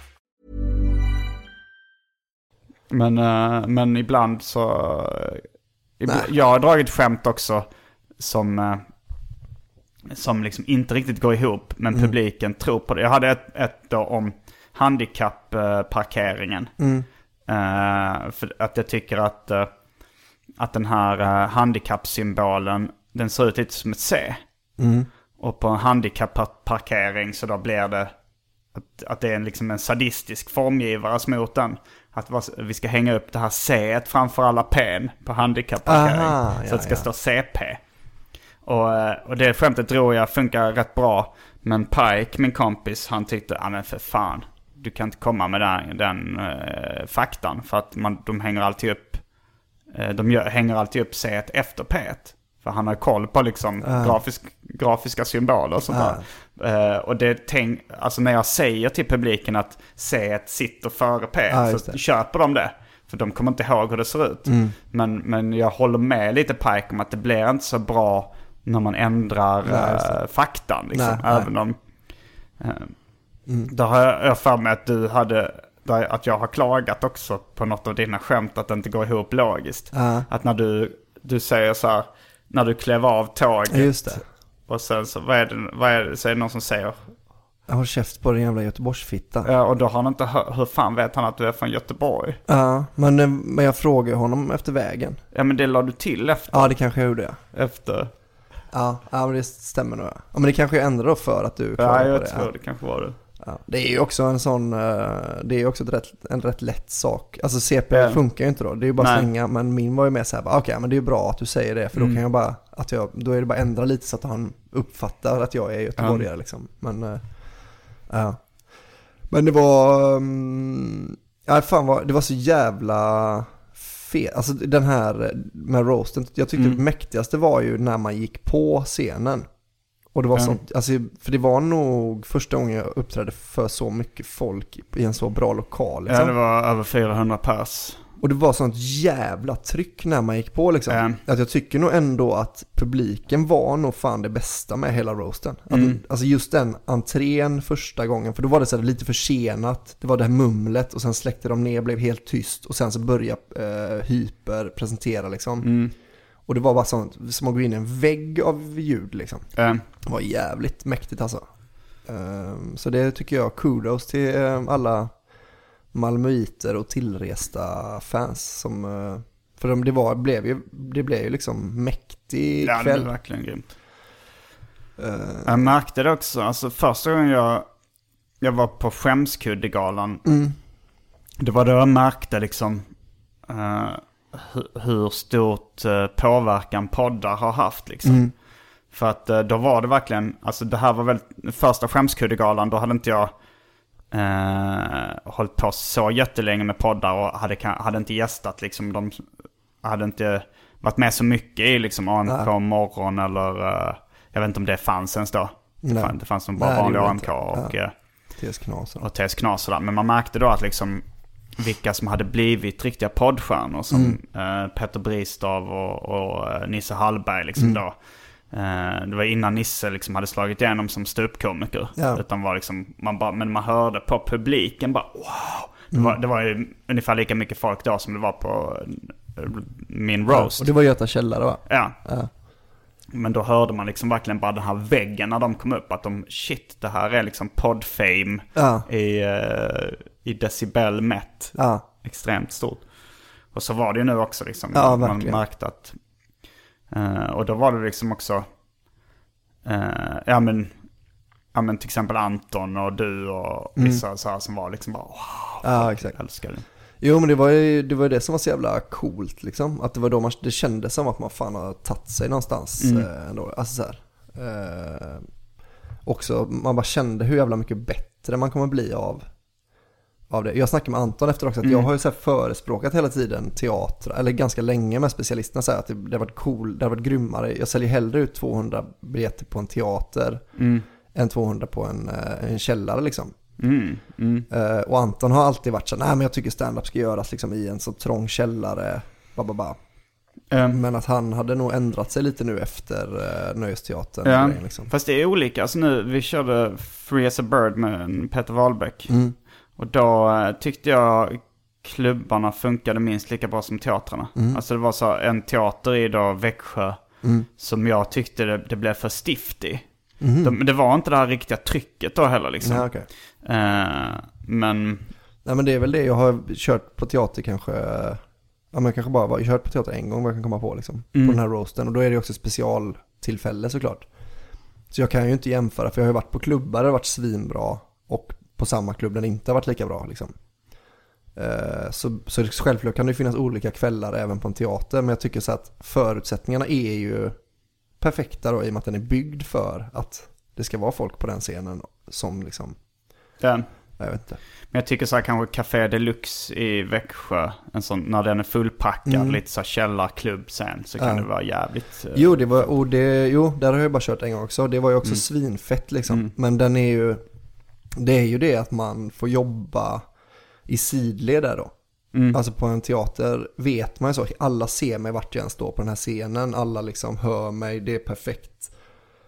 Men, eh, men ibland så... eh, ibland, jag har dragit skämt också som, eh, som liksom inte riktigt går ihop, men publiken tror på det. Jag hade ett, ett då om handikappparkeringen. Eh, för att jag tycker att, att den här handikappsymbolen, den ser ut lite som ett C. Och på en handikappparkering så då blir det att, att det är en, liksom en sadistisk formgivare mot den. Att vi ska hänga upp det här C framför alla P på handikappparkering. Aha, så ja, att det ska ja. stå CP. Och, eh, och det skämtet tror jag funkar rätt bra. Men Pike, min kompis, han tyckte, ja men för fan. Du kan inte komma med den, den eh, faktan. För att man, de hänger alltid upp, eh, de gör, hänger alltid upp C efter P. För han har koll på liksom grafisk, grafiska symboler och sånt där. Eh, och det tänk, alltså när jag säger till publiken att C sitter före P Ja, så köper de det. För de kommer inte ihåg hur det ser ut. Mm. Men, men jag håller med lite Pike om att det blir inte så bra när man ändrar Nej, eh, faktan. Liksom. Nej, nej. Även om... Uh, Då har jag för mig att du hade... där- Att jag har klagat också på något av dina skämt att det inte går ihop logiskt. Ja. Att när du, du säger så här, när du klev av tåget. Och sen så, vad är det, vad är det, så är det någon som säger. Jag har käft på din jävla Göteborgsfitta. Ja, och då har han inte hört, hur fan vet han att du är från Göteborg? Ja, men, eh, men jag frågade honom efter vägen. Ja men det la du till efter. Ja, det kanske jag gjorde. Ja, Efter. ja, ja men det stämmer nog. Ja, men det kanske jag ändrade då för att du Ja, klarade jag på det. tror det kanske var det. Ja, det är ju också en sån, eh, det är ju också rätt, en rätt lätt sak. Alltså CP Ja. funkar ju inte då, det är ju bara Nej. att slänga, men min var ju mer såhär, okej men det är ju bra att du säger det, för då Mm. kan jag bara, att jag, då är det bara att ändra lite så att han uppfattar att jag är göteborgare liksom. Men, eh, ja. Men det var, um, ja fan vad, det var så jävla fel, alltså den här med roasten, jag tyckte Mm. det mäktigaste var ju när man gick på scenen. Och det var Ja. sånt, alltså, för det var nog första gången jag uppträdde för så mycket folk i en så bra lokal. Liksom. Ja, det var över 400 pers. Och det var sånt jävla tryck när man gick på liksom. Ja. Att jag tycker nog ändå att publiken var nog fan det bästa med hela roasten. Att, Mm. Alltså just den entrén första gången, för då var det så här lite försenat. Det var det här mumlet och sen släckte de ner, blev helt tyst och sen så började eh, Hyper presentera liksom. Mm. Och det var bara sånt, som att gå in i en vägg av ljud liksom. Ja. Det var jävligt mäktigt alltså. Ehm, Så det tycker jag, kudos till eh, alla malmöiter och tillresta fans som, eh, för de, det, var, blev ju, det blev ju liksom mäktig Ja, det kväll. var verkligen grymt. Eh, Jag märkte det också, alltså första gången jag, jag var på Skämskuddegalan, Mm. det var då jag märkte liksom hu- hur stort uh, påverkan poddar har haft liksom. Mm. För att eh, då var det verkligen, alltså det här var väl första Skämskuddegalan, då hade inte jag uh, hållit på så jättelänge med poddar och hade, hade inte gästat liksom, de hade inte varit med så mycket i liksom AMK Nej. morgon eller eh, jag vet inte om det fanns ens då. Det, Nej. det fanns nog bara vanlig AMK och, Ja. eh, TS Knas. och TS Knas och sådär. Men man märkte då att liksom vilka som hade blivit riktiga poddstjärnor som Mm. eh, Petter Bristav och, och eh, Nisse Hallberg liksom Mm. då. Eh, det var innan Nisse liksom hade slagit igenom som ståuppkomiker. Ja. Utan var liksom, man bara, men man hörde på publiken bara wow. Det, Mm. var, det var ju ungefär lika mycket folk då som det var på min roast. Och det var Göta källare va? Ja. Ja. Men då hörde man liksom verkligen bara den här väggen när de kom upp. Att de, shit, det här är liksom podd-fame Ja. i, i decibel mätt. Ja. Extremt stort. Och så var det ju nu också liksom. Ja, man verkligen. märkte att... eh, och då var det liksom också... eh, ja men... Ja men till exempel Anton och du och Mm. vissa så här som var liksom bara wow. Ja, exakt. Älskar det. Jo men det var ju det, var det som var så jävla coolt liksom. Att det var då man, det kändes som att man fan har tagit sig någonstans Mm. eh, ändå. Alltså så här. Eh, också, man bara kände hur jävla mycket bättre man kommer bli av, av det. Jag snackade med Anton efter också att Mm. jag har ju så förespråkat hela tiden teater, eller ganska länge med specialisterna så att det, det har varit cool, det har varit grymmare. Jag säljer hellre ut 200 biljetter på en teater Mm. än 200 på en, eh, en källare liksom. Mm. Mm. Eh, och Anton har alltid varit så nej men jag tycker stand-up ska göras liksom i en så trång källare, ba, ba, ba. Ehm, Men att han hade nog ändrat sig lite nu efter uh, Nöjesteatern. Ja, liksom. fast det är olika. Alltså nu, vi körde Free as a Bird med Peter Wahlbeck. Mm. Och då eh, tyckte jag klubbarna funkade minst lika bra som teatrarna. Mm. Alltså det var så en teater i då Växjö Mm. som jag tyckte det, det blev för stift i. Mhm. De, det var inte det här riktiga trycket då heller liksom. Nej, okej. Eh, men Nej men det är väl det, jag har kört på teater kanske, ja men kanske bara var- kört på teater en gång vad jag kan komma på liksom. Mm. På den här roasten och då är det också specialtillfälle såklart. Så jag kan ju inte jämföra för jag har ju varit på klubbar där det har varit svinbra och på samma klubb där det inte har varit lika bra liksom. Eh, Så, så självklart kan det finnas olika kvällar även på en teater men jag tycker så att förutsättningarna är ju perfekta då i och med att den är byggd för att det ska vara folk på den scenen som liksom, den. jag vet inte. Men jag tycker så här kanske Café Deluxe i Växjö, en sån, när den är fullpackad, Mm. lite så här källarklubb sen, så kan Ja. det vara jävligt... eh, Jo, det var, och det, jo, där har jag bara kört en gång också. Det var ju också Mm. svinfett liksom. Mm. Men den är ju, det är ju det att man får jobba i sidled där då. Mm. Alltså på en teater vet man ju så, alla ser mig vart jag än står på den här scenen, alla liksom hör mig, det är perfekt.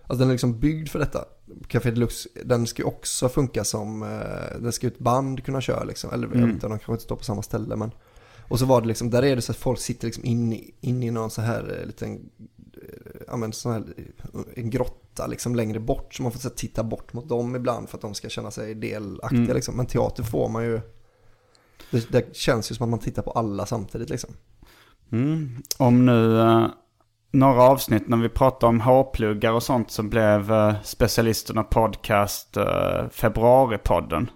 Alltså den är liksom byggd för detta. Café Deluxe, den ska ju också funka som, eh, den ska ju ett band kunna köra liksom. Eller jag Mm. vet inte, de kanske inte står på samma ställe men. Och så var det liksom, där är det så att folk sitter liksom in i, in i någon så här eh, liten, ja men sån här, eh, en grotta liksom längre bort. Så man får så här, titta bort mot dem ibland för att de ska känna sig delaktiga Mm. liksom. Men teater får man ju, det, det känns ju som att man tittar på alla samtidigt liksom. Mm. Om nu, eh, några avsnitt när vi pratade om hårpluggar och sånt som blev eh, specialisterna podcast eh, februaripodden.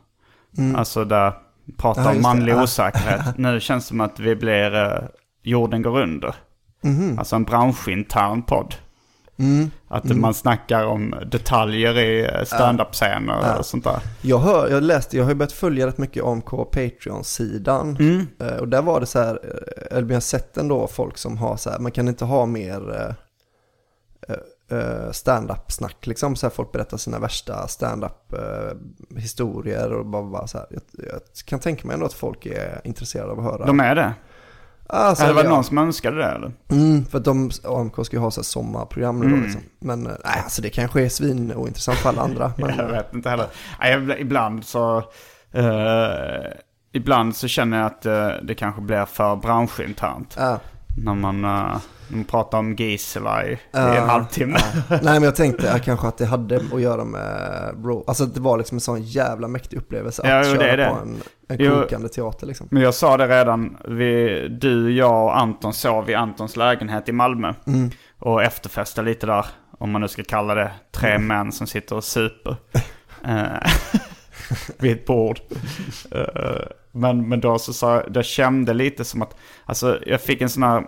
Alltså där pratar Ja, om det. manlig Ja. osäkerhet. nu känns det som att vi blir eh, jorden går under. Mhm. Alltså en branschintern podd. Mm. Att man snackar om detaljer i stand-up-scener och sånt där. Jag, hör, jag läste, jag har ju börjat följa rätt mycket AMK Patreon-sidan. Mm. Eh, Och där var det så här, eh, eller jag har sett ändå folk som har så här, man kan inte ha mer eh, stand-up-snack liksom. Så här, folk berättar sina värsta stand-up-historier och bara, bara så här. Jag, jag kan tänka mig ändå att folk är intresserade av att höra. De är det. Alltså, Eller var det ja. någon som önskade det eller? Mm, för att de, AMK ska ju ha så här sommarprogram nu då Mm. liksom. Men eh, nej, alltså det kanske är svin ointressant för alla andra. Men, Jag vet inte heller. Nej, ibland så... eh, ibland så känner jag att eh, det kanske blir för branschinternt. ja. När man, uh, när man pratar om Gisela i, i Ja, en halvtimme. Nej men jag tänkte eh, kanske att det hade att göra med bro. Alltså det var liksom en sån jävla mäktig upplevelse att Ja, jo, köra det. på en, en kokande teater liksom. Men jag sa det redan. Vi, du, jag och Anton sov i Antons lägenhet i Malmö. Mm. Och efterfestade lite där. Om man nu ska kalla det tre Mm. män som sitter och super. Eh, vid ett bord. Eh, men, men då så sa jag, kände lite som att, alltså jag fick en sån här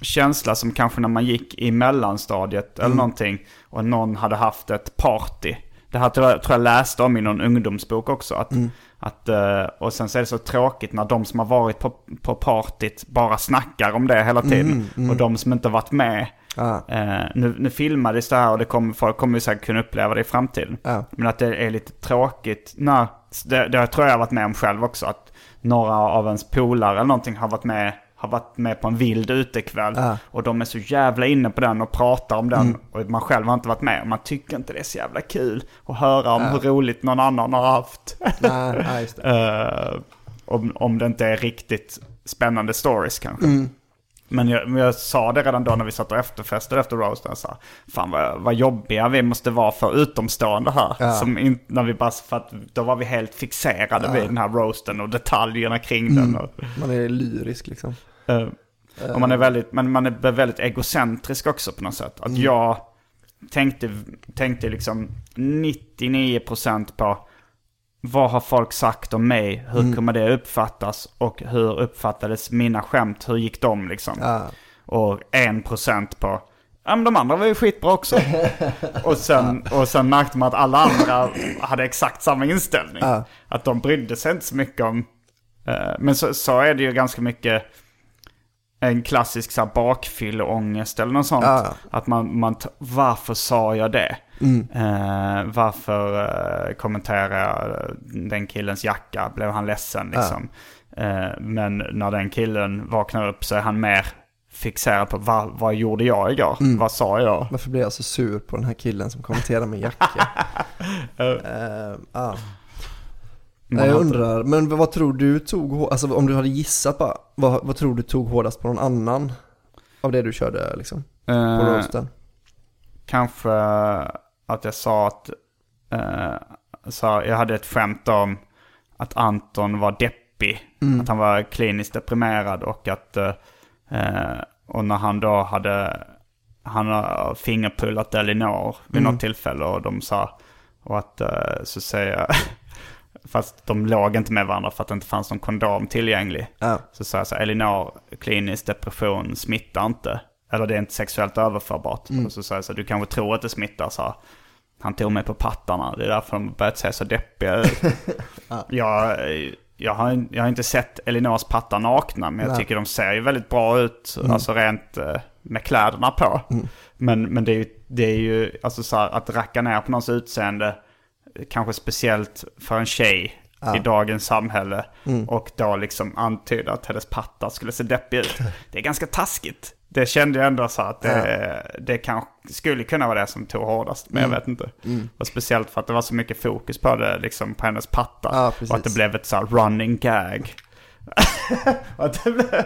känsla som kanske när man gick i mellanstadiet eller någonting. Och någon hade haft ett party. Det här tror jag, tror jag läste om i någon ungdomsbok också. Att, att, eh, och sen så är det så tråkigt när de som har varit på, på partyt bara snackar om det hela tiden. Och de som inte har varit med. Ja. Eh, nu, nu filmades det här och det kommer, folk kommer säkert kunna uppleva det i framtiden. Ja. Men att det är lite tråkigt. när det, det tror jag jag har varit med om själv också. Att några av ens polare eller någonting har varit med har varit med på en vild utekväll. Ja. Och de är så jävla inne på den och pratar om den. Och man själv har inte varit med. Och man tycker inte det är så jävla kul att höra om hur roligt någon annan har haft. Nej, nej, det. Eh, om, om det inte är riktigt spännande stories kanske. Mm. Men jag, men jag sa det redan då när vi satt och efterfestade efter roasten. Jag sa, fan vad, vad jobbiga vi måste vara för utomstående här. Ja. Som in, när vi bara, för att då var vi helt fixerade vid den här roasten och detaljerna kring Mm. den. Och, Man är lyrisk liksom. eh, och man är väldigt, men man är väldigt egocentrisk också på något sätt. Att jag tänkte, tänkte liksom 99% på vad har folk sagt om mig? Hur kommer det uppfattas? Och hur uppfattades mina skämt? Hur gick de liksom? Ja. Och 1% på Ja men de andra var ju skitbra också. och, sen, och sen märkte man att alla andra hade exakt samma inställning. Ja. Att de brydde sig inte så mycket om... eh, men så, så är det ju ganska mycket en klassisk bakfylleångest eller något sånt. Ja. Att man, man varför sa jag det? Mm. Eh, varför uh, kommenterade jag den killens jacka? Blev han ledsen liksom? Eh, men när den killen vaknar upp så är han mer fixerad på vad, vad gjorde jag igår? Mm. Vad sa jag? Varför blir jag så sur på den här killen som kommenterar min jacka? Eh, ja. Man Nej, jag undrar, men vad tror du tog, alltså om du hade gissat bara, vad, vad tror du tog hårdast på någon annan? Av det du körde liksom, på Eh, roasten? Kanske att jag sa att... eh, sa, jag hade ett skämt om att Anton var deppig. Att han var kliniskt deprimerad och att... eh, och när han då hade... Han har fingerpullat Elinor vid något tillfälle och de sa... Och att eh, så säger jag... Fast de låg inte med varandra för att det inte fanns någon kondom tillgänglig. Ja. Så sa jag så här, Elinor, klinisk depression smittar inte. Eller det är inte sexuellt överförbart. Och så jag så här, du kanske tror att det smittar, så Han tog mig på pattarna, det är därför de börjat se så deppiga ut. jag, jag, har, jag har inte sett Elinors pattar nakna, men jag Nej. tycker de ser ju väldigt bra ut. Alltså rent eh, med kläderna på. Men, men det är ju, det är ju alltså så här, att racka ner på någons utseende, kanske speciellt för en tjej i dagens samhälle. Och då liksom antyda att hennes pattar skulle se deppiga ut. Det är ganska taskigt. Det kände jag ändå så att det, det kanske skulle kunna vara det som tog hårdast. Men jag vet inte. Och speciellt för att det var så mycket fokus på det, liksom på hennes pattar. Ja, och att det blev ett så running gag. och, att det blev,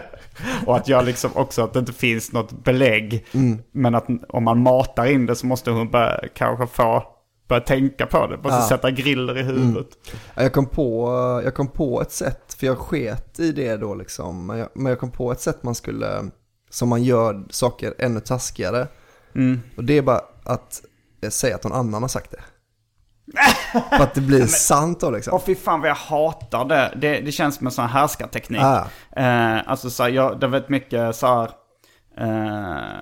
och att jag liksom också, att det inte finns något belägg. Men att om man matar in det så måste hon börja, kanske få börja tänka på det. Måste Ja. sätta griller i huvudet. Ja, Jag kom, på, jag kom på ett sätt, för jag sket i det då liksom, men jag, men jag kom på ett sätt man skulle som man gör saker ännu taskigare. Mm. Och det är bara att eh, säga att någon annan har sagt det. För att det blir sant då liksom. Åh fy fan vad jag hatar det. Det, det känns som en sån här härskarteknik. Ah. Eh, alltså så här, jag, det är väldigt mycket så här... Eh,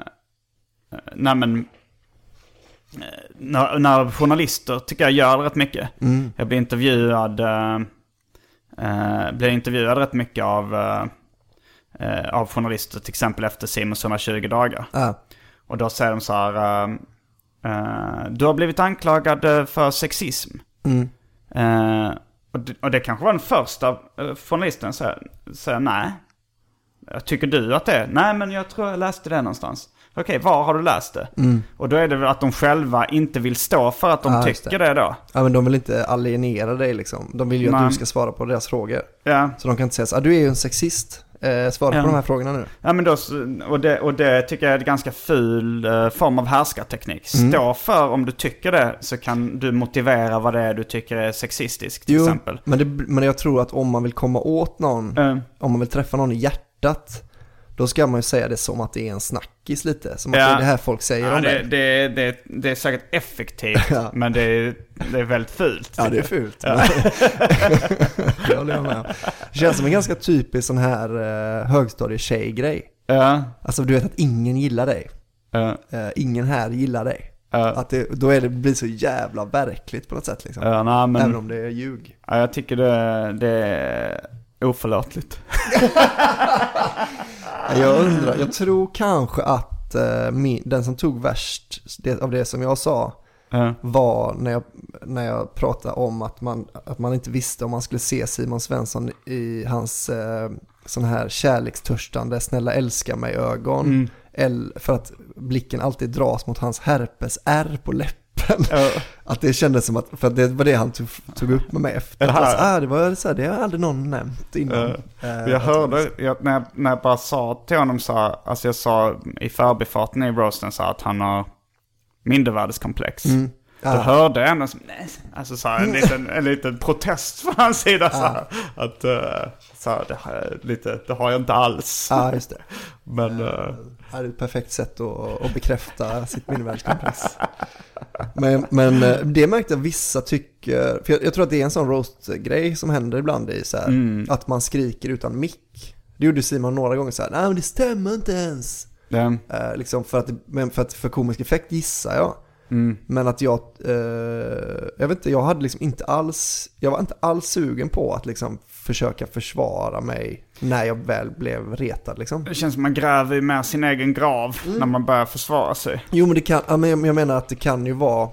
nej men... eh, När, när journalister tycker jag gör rätt mycket. Jag blir intervjuad... Eh, eh, blir intervjuad rätt mycket av, eh, av journalister till exempel efter Simons 120 dagar. Ah. Och då säger de så här... eh, eh, du har blivit anklagad eh, för sexism. Eh, och, det, och det kanske var den första uh, journalisten säger, säger nej. Tycker du att det är? Nej men jag tror jag läste det någonstans. Okej, var har du läst det? Och då är det väl att de själva inte vill stå för att de Ja, tycker det. då. Ja men de vill inte alienera dig liksom. De vill ju att Nej. du ska svara på deras frågor. Ja. Så de kan inte säga så ah, du är ju en sexist. Eh, svara på de här frågorna nu. Ja men då, och det, och det tycker jag är en ganska ful eh, form av härskarteknik. Stå för om du tycker det så kan du motivera vad det är du tycker är sexistiskt till exempel. men, det, men jag tror att om man vill komma åt någon, Eh, om man vill träffa någon i hjärtat, då ska man ju säga det som att det är en snackis lite. Som att Ja. det är det här folk säger ja, om det, det, det, det är säkert effektivt Ja. men det är, det är väldigt fult. Ja, det är fult. det håller jag med. Det känns som en ganska typisk sån här uh, högstadietjej-grej. Ja, Alltså du vet att ingen gillar dig. ja, Eh, ingen här gillar dig. ja. Att det, då är det, blir så jävla verkligt på något sätt liksom. Ja, nej, men, Även om det är ljug. ja, jag tycker det, det är oförlåtligt. Jag undrar, jag tror kanske att eh, den som tog värst av det som jag sa var när jag, när jag pratade om att man, att man inte visste om man skulle se Simon Svensson i hans eh, sån här kärlekstörstande snälla älska mig ögon. Mm. Eller för att blicken alltid dras mot hans herpes R på läppen. Ja. Att det kändes som att, för det var det han tog, tog upp med mig efter. Det här- Alltså, ah, det var så här, det har aldrig någon nämnt innan. Ja. Eh, Jag att- hörde, jag, när, jag, när jag bara sa till honom så här, alltså jag sa i förbifarten i roasten så här, att han har mindervärdeskomplex. Mm. Då Ja. hörde jag ändå som, alltså så här, en, liten, en liten protest från hans sida så här, att uh, så här, det, har, lite, det har jag inte alls. Ja, just det. Men, uh, Det är ett perfekt sätt att, att bekräfta sitt mindervärdeskomplex. Men, men eh, det märkte jag vissa tycker, för jag, jag tror att det är en sån roast-grej som händer ibland i så här, Mm. att man skriker utan mick. Det gjorde Simon några gånger så här, nej men det stämmer inte ens. Eh, liksom för att, men för att för komisk effekt gissar jag. mm, Men att jag, eh, jag vet inte, jag hade liksom inte alls, jag var inte alls sugen på att liksom försöka försvara mig när jag väl blev retad liksom. det känns som man gräver ju med sin egen grav Mm. när man börjar försvara sig. Jo men det kan, ja, jag, menar att det kan ju vara,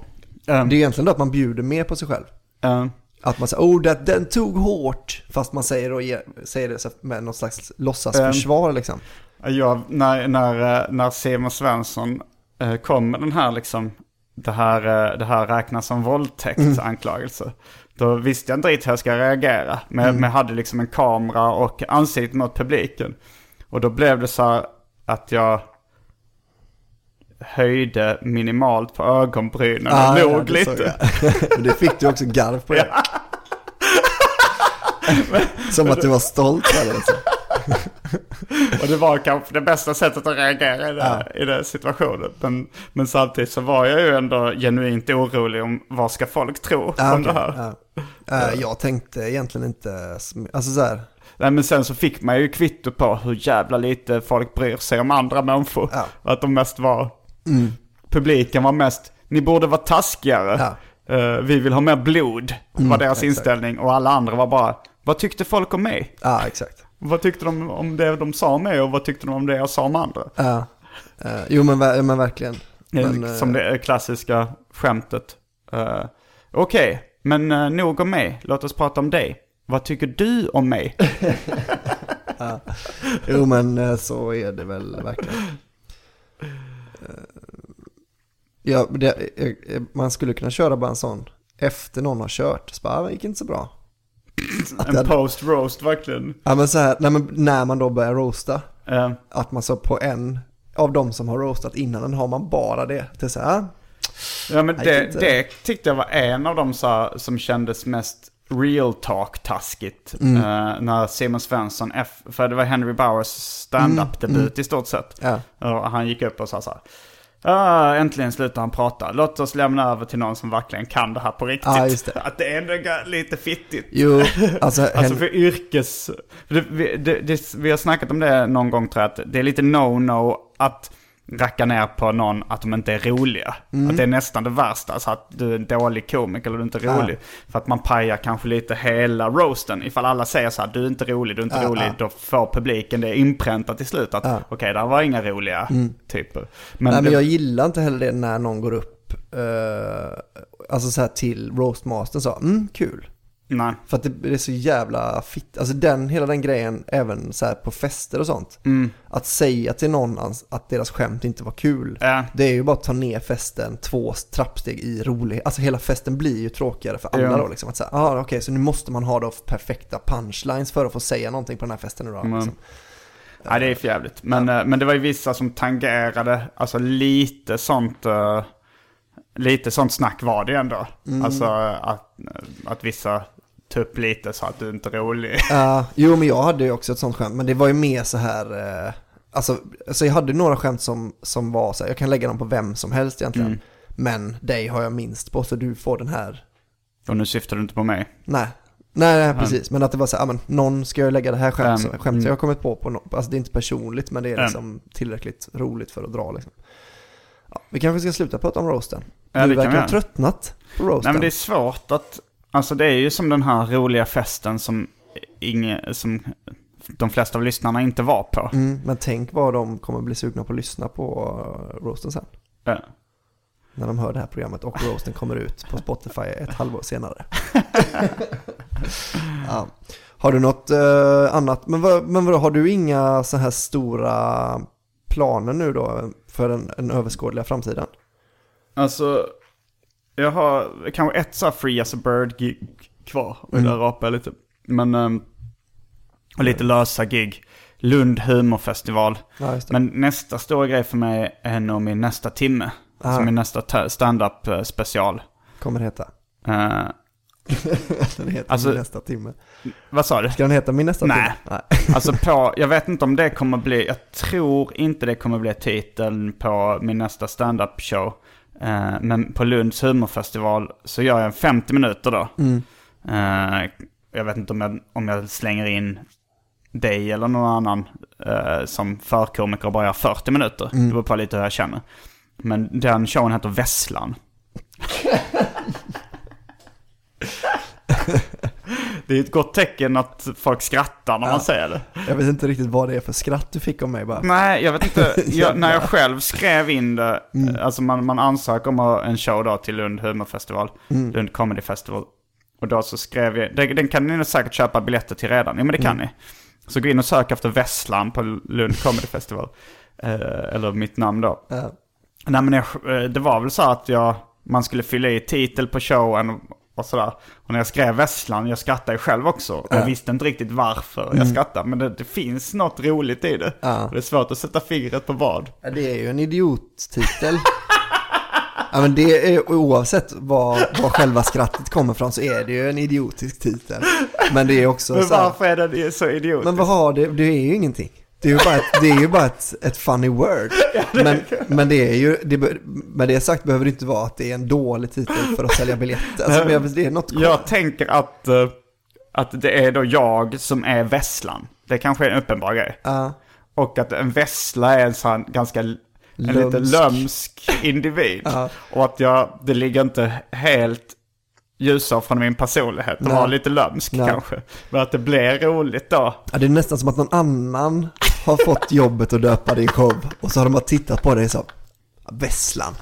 Um, det är egentligen då att man bjuder mer på sig själv. um, Att man säger, oh det, den tog hårt, fast man säger, och ge, säger det med något slags låtsasförsvar liksom. Jag, när, när, eh, när Simon Svensson eh, kom med den här liksom, det här, eh, det här räknas som våldtäktsanklagelse. Då visste jag inte riktigt hur jag ska reagera. Men, men jag hade liksom en kamera och ansiktet mot publiken. Och då blev det så här att jag höjde minimalt på ögonbrynen och Ah, ja, låg det såg lite. Men det fick du också garv på det. Som att du var stolt över det. Och det var kanske det bästa sättet att reagera i, det, Ja. i den situationen. Men, men samtidigt så var jag ju ändå genuint orolig om vad ska folk tro Ja, om okej, det här. ja. Eh, Jag tänkte egentligen inte, alltså så här, Nej men sen så fick man ju kvitto på hur jävla lite folk bryr sig om andra människor. Ja. Att de mest var, publiken var mest, ni borde vara taskigare. Ja. Eh, vi vill ha mer blod, var deras exakt. inställning. Och alla andra var bara, vad tyckte folk om mig? ja exakt. Vad tyckte de om det de sa mig och vad tyckte de om det jag sa om andra? Ja. Eh, jo men, men verkligen. Men, är eh, Som det klassiska skämtet. Uh, Okej, men uh, nog om mig. Låt oss prata om dig. Vad tycker du om mig? Jo men eh, så är det väl verkligen. Eh, Ja, det, eh, man skulle kunna köra bara en sån efter någon har kört. Så bara, ah, det gick inte så bra. En hade- post-roast verkligen. Ja men så här, nej, men när man då börjar roasta. Eh, Att man så på en av de som har roastat innan den har man bara det. Är så här, ah, ja men Jag det, det tyckte jag var en av de så här, som kändes mest real talk-taskigt. Mm. eh, när Simon Svensson, F, för det var Henry Bowers stand-up-debut Mm, mm. i stort sett. Ja. Och han gick upp och sa så här. Ah, äntligen slutar han prata. Låt oss lämna över till någon som verkligen kan det här på riktigt. Ja, just det. Att det är ändå lite fittigt. Jo, alltså, Alltså för yrkes... Det, vi, det, det, vi har snackat om det någon gång tror jag, att det är lite no-no att racka ner på någon att de inte är roliga. Mm. Att det är nästan det värsta, alltså att du är en dålig komiker eller du är inte rolig. För att man pajar kanske lite hela roasten. Ifall alla säger så här, du är inte rolig, du är inte Ja, rolig. ja. Då får publiken det inpräntat till slut att okej, där var inga roliga Mm. typer. Nej det- men jag gillar inte heller det när någon går upp, eh, alltså så här till roastmastern så, mm, kul. Nej. För att det, det är så jävla fitt, alltså den, hela den grejen, även så här på fester och sånt. Mm. Att säga till någon att deras skämt inte var kul, Ja. det är ju bara att ta ner festen två trappsteg i rolighet. Alltså hela festen blir ju tråkigare för alla Ja. då liksom. Att säga, ah, okej, så nu måste man ha då perfekta punchlines för att få säga någonting på den här festen då. Mm. Liksom. Ja, det är för jävligt. Men, eh, men det var ju vissa som tangerade, alltså lite sånt, eh, lite sånt snack var det ändå. Mm. Alltså att, att vissa tog upp lite så att du inte är rolig. Ja, jo men jag hade ju också ett sånt skämt, men det var ju mer så här, eh, alltså, alltså jag hade några skämt som, som var så här, jag kan lägga dem på vem som helst egentligen. Mm. Men dig har jag minst på, så du får den här, Och nu syftar du inte på mig. nej. Nej, nej precis, men att det var så här, men någon ska jag lägga det här skämt, Um, um, skämt mm. jag har kommit på, på no, alltså det är inte personligt, men det är Um. liksom tillräckligt roligt för att dra liksom. Ja, vi kanske ska sluta prata om roasten. Ja, du verkar ha tröttnat på roasten. Nej men det är svårt att, alltså det är ju som den här roliga festen som, inge, som de flesta av lyssnarna inte var på. mm, men tänk vad de kommer bli sugna på att lyssna på uh, roasten sen. Ja. när de hör det här programmet och roasten kommer ut på Spotify ett halvår senare. ja. Har du något eh, annat, men, vad, men vadå, har du inga så här stora planer nu då för den, den överskådliga framtiden? Alltså, jag har kanske ett så free as a bird-gig kvar. Och Mm. där rapar jag lite. Men, ehm, och lite lösa gig. Lund humorfestival. Ja. Men nästa stora grej för mig är nog min nästa timme. Ah. Som min nästa ta- stand-up eh, special. Kommer det heta? Eh, den heter Alltså- Min nästa timme. vad sa du? Ska den heta Min nästa Nej. timme? Nej. Alltså på, jag vet inte om det kommer bli, jag tror inte det kommer bli titeln på min nästa stand-up show. Eh, men på Lunds humorfestival så gör jag en 50 minuter då. Mm. Eh, jag vet inte om jag, om jag slänger in dig eller någon annan eh, som förkomiker och bara gör 40 minuter. Mm. Det beror på lite hur jag känner. Men den showen heter Vesslan. det är ett gott tecken att folk skrattar när man säger det. Jag vet inte riktigt vad det är för skratt du fick av mig bara. Nej, jag vet inte. Jag, när jag själv skrev in det, Mm. alltså man, man ansöker om en show då till Lund Humorfestival, Mm. Lund Comedy Festival. Och då så skrev jag, det- den kan ni nog säkert köpa biljetter till redan. Ja men det kan Mm. ni. Så gå in och sök efter Vesslan på Lund Comedy Festival. Eh, eller mitt namn då. Ja. Nej men jag, eh, det var väl så att jag, man skulle fylla i titel på showen och, sådär. Och när jag skrev Vesslan, jag skrattade själv också. Och jag Ja. visste inte riktigt varför Mm. jag skrattade. Men det, det finns något roligt i det. Ja. Det är svårt att sätta fingret på vad. Ja, det är ju en idiottitel. ja, men det är oavsett var, var själva skrattet kommer från så är det ju en idiotisk titel. Men det är också Men så här, varför är det så idiotiskt? Men vad har det? Det är ju ingenting. Det är ju bara ett, det är ju bara ett, ett funny word. Men, men det är ju, det, med det sagt behöver det inte vara att det är en dålig titel för att sälja biljetter. Alltså, det är något Jag tänker att, eh, att det är då jag som är Vesslan. Det kanske är en uppenbar grej. Ja. Och att en vessla är en sån ganska en lite Lömsk. lömsk individ. Ja. Och att jag, det ligger inte helt ljusår från min personlighet. Nej. vara lite lömsk Nej. kanske. Men att det blir roligt då. Ja, det är nästan som att någon annan har fått jobbet att döpa din show. Och så har de bara tittat på dig så, Vesslan.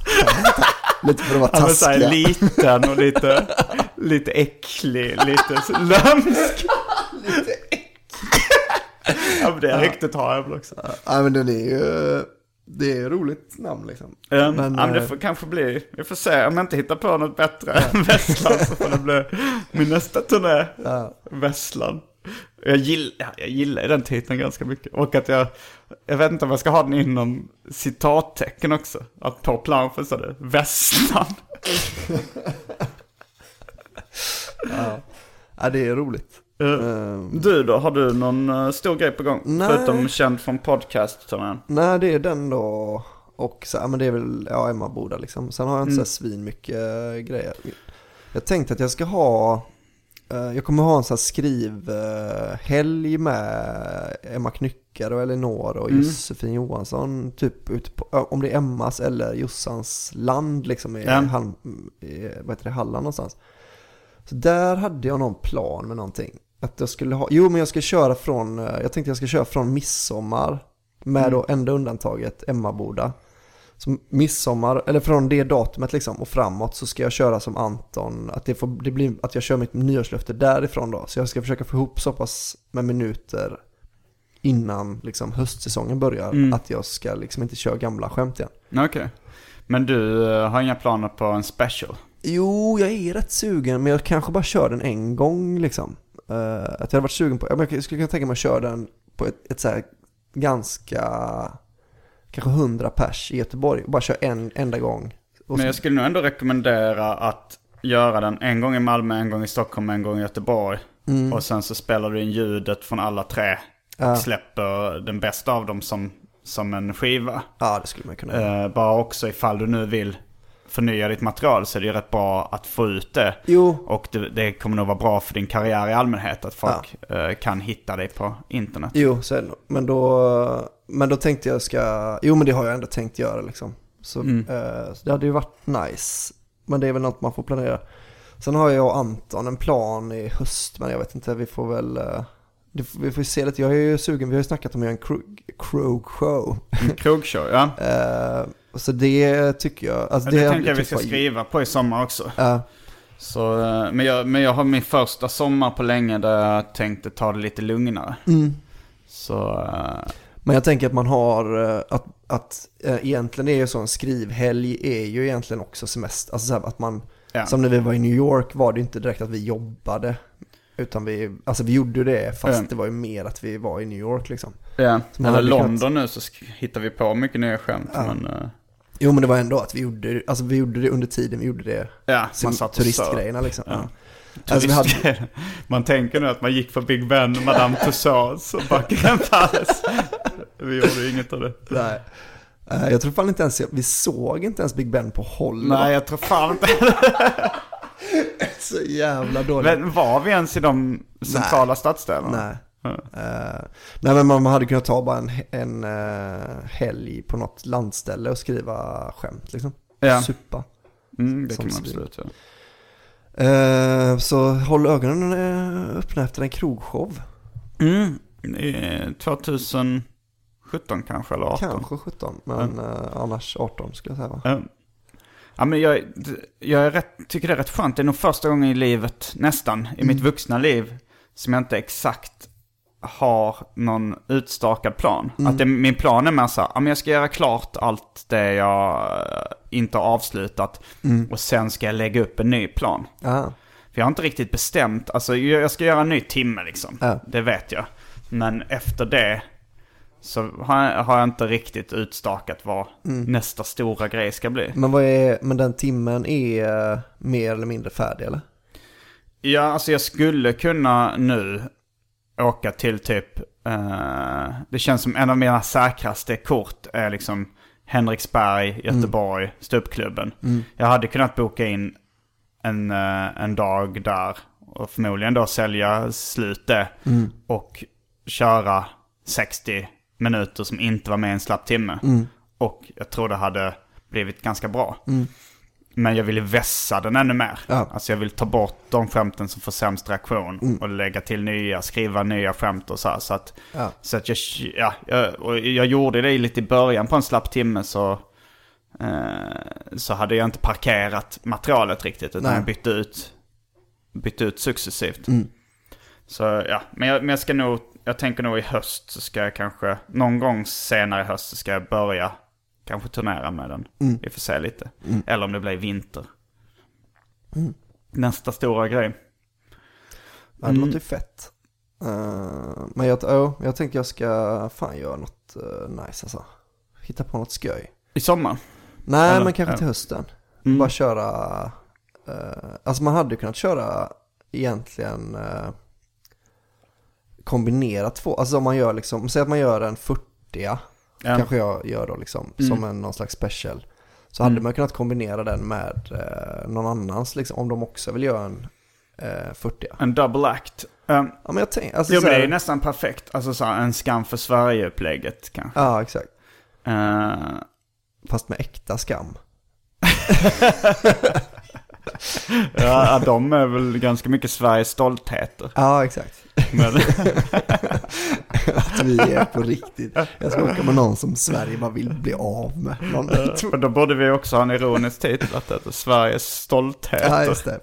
Lite för att vara Han är så här taskiga. liten och lite, lite äcklig, lite lömsk. ja men det ryktet har jag väl också. Ja men den är ju, det är ett roligt namn liksom. Um, men, ja, men det eh, får kanske bli, vi får se om jag inte hittar på något bättre än Vesslan så får det bli min nästa turné. Ja. Vesslan. Jag gillar, ja, jag gillar den titeln ganska mycket. Och att jag, jag vet inte om jag ska ha den inom citattecken också. Att på planschen så är det Vesslan. Ja. Ja, det är roligt. Ehm, Du då, har du någon eh, stor grej på gång? Nej. Förutom känd från podcast turnén Nej, det är den då. Och så, ja, men det är väl, ja, Emma Boda liksom. Sen har jag inte så här svin mycket eh, grejer. Jag tänkte att jag ska ha, eh, jag kommer ha en sån här skrivhelg med Emma Knyckare och Elinor och Josefin Johansson. Typ ute på, om det är Emmas eller Jossans land liksom i, Ja. Hall, i vad heter det, Halland någonstans. Så där hade jag någon plan med någonting. Att jag skulle ha, jo men jag ska köra från, eh, jag tänkte jag ska köra från midsommar med då enda undantaget Emmaboda. Så midsommar, eller från det datumet liksom och framåt så ska jag köra som Anton, att det, får, det blir att jag kör mitt nyårslöfte därifrån då. Så jag ska försöka få ihop så pass med minuter innan liksom höstsäsongen börjar att jag ska liksom inte köra gamla skämt igen. Okej. Men du eh, har inga planer på en special? Jo, jag är rätt sugen, men jag kanske bara kör den en gång liksom. Eh, att jag hade varit sugen på, jag skulle kunna tänka mig att köra den på ett, ett så här ganska, kanske 100 pers i Göteborg. Och bara köra en enda gång. Och Men jag skulle nog ändå rekommendera att göra den en gång i Malmö, en gång i Stockholm, en gång i Göteborg. Och sen så spelar du in ljudet från alla tre. Ja. Och släpper den bästa av dem som, som en skiva. ja, det skulle man kunna göra. Eh, bara också ifall du nu vill förnya ditt material så är det ju rätt bra att få ut det. Jo, Och det, det kommer nog vara bra för din karriär i allmänhet att folk eh, kan hitta dig på internet. jo, nog. Men då, men då tänkte jag ska, jo men det har jag ändå tänkt göra liksom. Så, eh, så det hade ju varit nice. Men det är väl något man får planera. Sen har jag och Anton en plan i höst, men jag vet inte, vi får väl... eh, Vi får se lite, jag är ju sugen, vi har ju snackat om att göra en krog, krog show. En krogshow, ja. Eh, så det tycker jag, alltså Det, det, tänker jag vi ska var- skriva på i sommar också. Ja, Så, eh, men, jag, men jag har min första sommar på länge där jag tänkte ta det lite lugnare. Mm. Så, Men jag tänker att man har, eh, att, att eh, egentligen är ju så en skrivhelg är ju egentligen också semester. Alltså så att man, Ja. som när vi var i New York var det inte direkt att vi jobbade. Utan vi, alltså vi gjorde det fast Ja. det var ju mer att vi var i New York liksom. ja. Eller hade kunnat- London nu så hittar vi på mycket nya skämt. Ja. Men, eh, Jo men det var ändå att vi gjorde, alltså vi gjorde det under tiden vi gjorde det. ja, man satt turistgrejerna liksom. Ja. Alltså, hade, Man tänker nu att man gick för Big Ben, Madame Tussauds och Buckingham Palace. Vi gjorde inget av det. Nej. Eh, jag tror fan inte ens, vi såg inte ens Big Ben på håll. Nej, jag tror fan inte Så jävla dåligt. Men var vi ens i de centrala Nej. stadsdelarna? Nej. Mm. Nej men man hade kunnat ta bara en, en eh, helg på något landställe och skriva skämt liksom. Ja. Supa. Mm, det kan man skriva. absolut ja. Så håll ögonen öppna efter en krogshow. Mm, 2000... 17 kanske, eller 18. Kanske 17, men mm. Eh, annars 18 skulle jag säga va? Mm. Ja, men jag, jag rätt, tycker det är rätt skönt. Det är nog första gången i livet, nästan, i mitt mm. vuxna liv, som jag inte exakt har någon utstakad plan. Mm. Att det, min plan är mer så här, jag ska göra klart allt det jag eh, inte har avslutat mm. och sen ska jag lägga upp en ny plan. Aha. För jag har inte riktigt bestämt, alltså jag ska göra en ny timme liksom, äh. det vet jag. Men efter det så har jag, har jag inte riktigt utstakat vad nästa stora grej ska bli. Men, vad är, men den timmen är eh, mer eller mindre färdig eller? Ja, alltså jag skulle kunna nu åka till typ, eh, det känns som en av mina säkraste kort är liksom Henriksberg, Göteborg, ståuppklubben. Jag hade kunnat boka in en, eh, en dag där och förmodligen då sälja slut det och köra 60 minuter som inte var med i en slapp timme. Och jag tror det hade blivit ganska bra. Men jag ville vässa den ännu mer. Ja. Alltså jag vill ta bort de skämten som får sämst reaktion och lägga till nya, skriva nya skämt och så här. Så att, Ja. så att jag, ja, jag, och jag gjorde det lite i början på en slapp timme så, eh, så hade jag inte parkerat materialet riktigt. Utan Nej. jag bytte ut, bytte ut successivt. Så ja, men jag, men jag ska nog, jag tänker nog i höst så ska jag kanske, någon gång senare i höst så ska jag börja kanske turnera med den. Vi får se lite. Eller om det blir vinter. Nästa stora grej. Ja, det låter ju fett. Eh, men jag, oh, jag tänker jag ska fan göra något uh, nice alltså. Hitta på något skoj. I sommar? Nej, Eller- men kanske till hösten. Mm. Bara köra, eh, alltså man hade ju kunnat köra egentligen eh, kombinera två, alltså om man gör liksom, säg att man gör en 40 Ja. kanske jag gör då liksom, Mm. som en någon slags special. Så hade Mm. man kunnat kombinera den med eh, någon annans liksom, om de också vill göra en eh, 40 En double act. Um, Ja men jag tänker, alltså jo, men det är nästan perfekt. Alltså så här, en skam för Sverige-upplägget kanske. Ja, exakt. Eh, Fast med äkta skam. ja, de är väl ganska mycket Sveriges stoltheter. Ja, exakt. Men, Att vi är på riktigt. Jag ska åka med någon som Sverige bara vill bli av med. Någon, och då borde vi också ha en ironisk titel att det heter Sveriges stoltheter. ja, just det.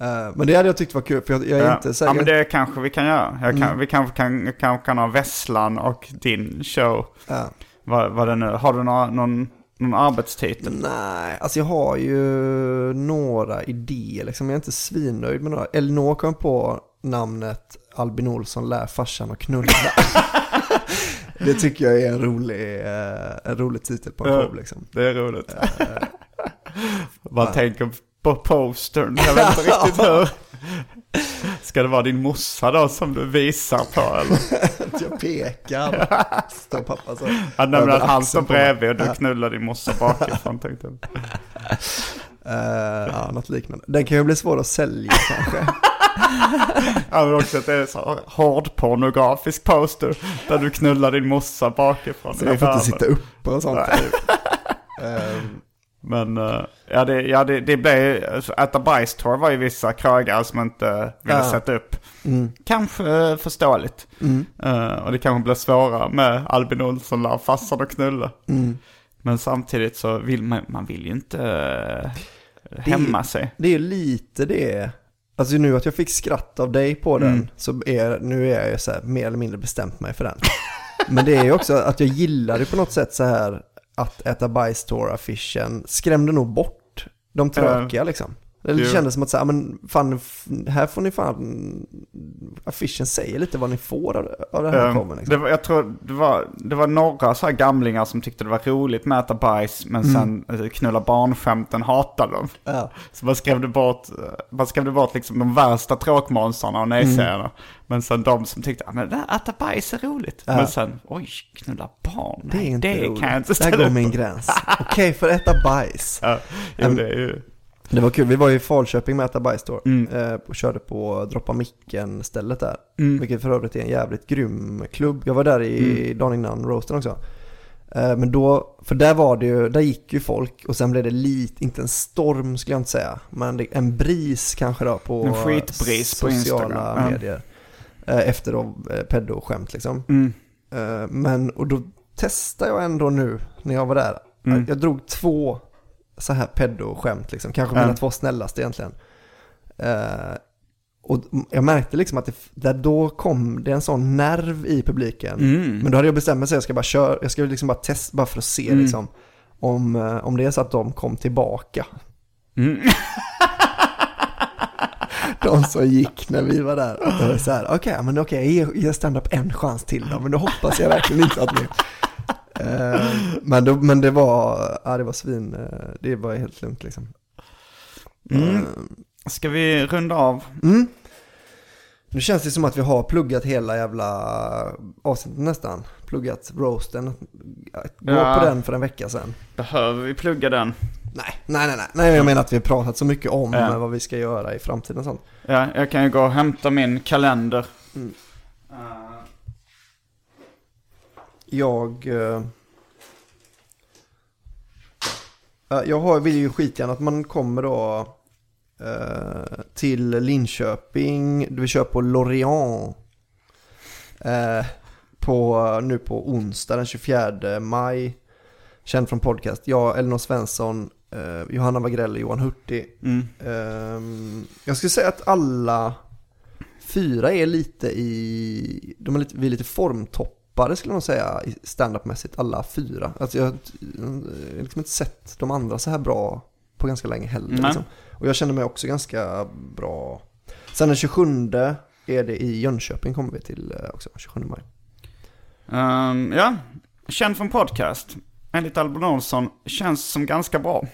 Eh, men det hade jag tyckt var kul, för jag, jag är Ja. inte ja, säker. men det kanske vi kan göra. Jag kan, Mm. Vi kanske kan, kan, kan ha Vesslan och din show. Ja. Vad, vad det nu Har du några, någon, någon arbetstitel? Nej, alltså jag har ju några idéer liksom. Jag är inte svinnöjd med några. Elinor kom på namnet Albin Olsson lär farsan att knulla. det tycker jag är en rolig, eh, en rolig titel på en Ja. show liksom. Det är roligt. Man tänker på postern. Jag vet inte riktigt hur. Ska det vara din morsa då som du visar på eller? Jag pekar. Står pappa så. Men över att han står bredvid och du knullar din morsa bakifrån tänkte jag. Eh, ja, något liknande. Den kan ju bli svår att sälja kanske. Ja, men också att det är så här hård pornografisk poster där du knullar din morsa bakifrån. Så jag får inte sitta uppe och sånt. Eh, Men eh, ja, det, ja, det, det blev, äta bajs-tour var ju vissa krögare som inte ville Ja. sätta upp. Mm. Kanske förståeligt. Mm. Eh, och det kanske blir svårare med Albin Olsson lär farsan och knulla. Mm. Men samtidigt så vill man, man vill ju inte uh, hämma sig. Det är lite det. Alltså nu att jag fick skratt av dig på den, Mm. så är, nu är jag så här, mer eller mindre bestämt mig för den. Men det är ju också att jag gillar det på något sätt så här att äta bajs affischen skrämde nog bort de tråkiga liksom. Det Jo. kändes som att så här, men fan, här får ni fan, affischen säger lite vad ni får av, av den här Um, showen. det Liksom. var, jag tror det var, det var några så här gamlingar som tyckte det var roligt med att äta bajs men sen eh, knulla barnskämten hatade dem. Ja. Så man skrämde bort, man skrämde bort liksom de värsta tråkmånsarna och nejsägarna. Men sen de som tyckte det här äta bajs är roligt. Ja. Men sen, oj, knulla barn. Det är inte det roligt. kan jag inte Där ställa går upp min på. gräns. Okej, för att äta bajs. Ja, jo, Um, det är ju... Det var kul, vi var i Falköping med Äta Bajs då, Mm. eh, och körde på Droppa Micken stället där. Mm. Vilket för övrigt är en jävligt grym klubb. Jag var där i Mm. dagen innan roasten också. Eh, men då, för där var det ju, där gick ju folk och sen blev det lite, inte en storm skulle jag inte säga, men en bris kanske då på En skitbris på sociala. Ja. medier. Eh, efter då pedo-skämt liksom. Mm. Men, och då testade jag ändå nu när jag var där. Mm. Jag drog två så här pedo-skämt liksom. Kanske Ja. mina två snällaste egentligen. Eh, och jag märkte liksom att det, där då kom det en sån nerv i publiken. Mm. Men då hade jag bestämt mig så jag ska bara köra, jag ska liksom bara testa bara för att se Mm. liksom. Om, eh, om det är så att de kom tillbaka. Mm. De som gick när vi var där. Att det var så här, okej, men okej, ge, ge stand-up en chans till då. Men då hoppas jag verkligen inte att ni... Eh, men, då, men det var, ja det var svin, eh, det var helt lugnt liksom. Mm. Eh, Ska vi runda av? Mm. Nu känns det som att vi har pluggat hela jävla avsnittet nästan. Pluggat roasten. Gå Ja. på den för en vecka sedan. Behöver vi plugga den? Nej, nej, nej, nej. nej jag menar att vi har pratat så mycket om Ja. vad vi ska göra i framtiden och sånt. Ja, jag kan ju gå och hämta min kalender. Mm. Eh, Jag... eh, eh, jag har, vill ju skitgärna att man kommer då eh, till Linköping. Vi kör på Lorient. Eh, på, nu på onsdag den 24 maj. Känd från podcast. Jag, Elinor Svensson, Johanna Wagrell och Johan Hurtig. Mm. Ehm, jag skulle säga att alla fyra är lite i, de är lite, vi är lite formtoppare skulle nog säga standupmässigt, alla fyra. Alltså jag har liksom inte sett de andra så här bra på ganska länge heller. Liksom. Och jag känner mig också ganska bra. Sen den 27 är det i Jönköping kommer vi till eh, också, 27 maj. ehm, ja, känd från podcast. Enligt Albin Olsson känns som ganska bra.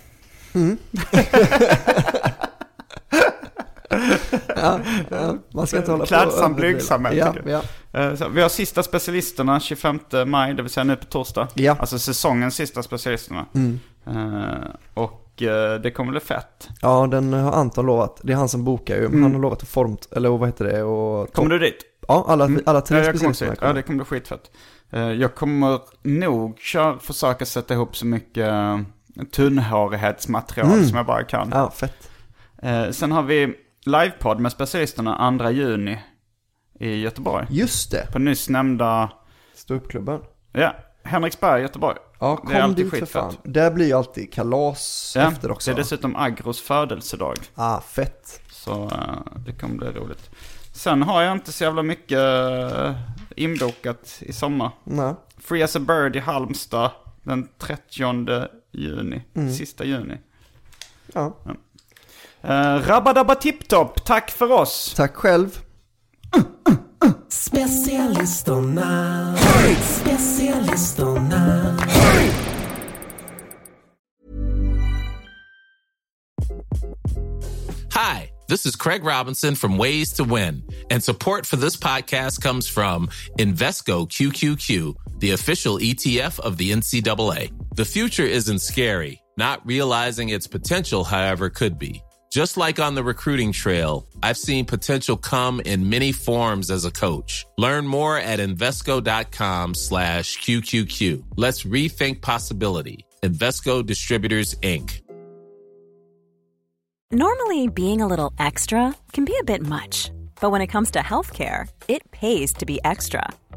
Mm. ja, ja, man ska inte hålla på Klädsam och- blygsamhet. Ja, ja. Eh, Vi har sista specialisterna 25 maj, det vill säga nu på torsdag. Ja. Alltså säsongens sista specialisterna. Mm. Eh, Och eh, det kommer bli fett. ja, den har Anton lovat. Det är han som bokar ju. Han har lovat att formt, eller vad heter det? Och Kommer du dit? Ja, alla, alla tre kommer också specialisterna dit. Ja, kommer. det kommer bli skitfett. Jag kommer nog kör, försöka sätta ihop så mycket tunnhårighetsmaterial Mm. som jag bara kan. Ja, fett. Sen har vi livepodd med specialisterna 2 juni i Göteborg. Just det. På nyss nämnda, Ståuppklubben. ja, Henriksberg, Göteborg. Ja, Det är kom alltid dit för fan. Där blir ju alltid kalas Ja, efter också. det är dessutom Agros födelsedag. Ah, fett. Så eh, det kommer bli roligt. Sen har jag inte så jävla mycket eh, inbokat i sommar. Nej. Free as a bird i Halmstad den 30 juni. Mm. Sista juni. Ja. Uh, Rabadabba tipptopp, tack för oss! Tack själv. Specialisterna. Specialisterna. Hi, this is Craig Robinson from Ways to Win, and support for this podcast comes from Invesco QQQ, the official ETF of the NCAA. The future isn't scary. Not realizing its potential, however, could be. Just like on the recruiting trail, I've seen potential come in many forms as a coach. Learn more at Invesco.com slash QQQ. Let's rethink possibility. Invesco Distributors, Inc. Normally, being a little extra can be a bit much, but when it comes to healthcare, it pays to be extra.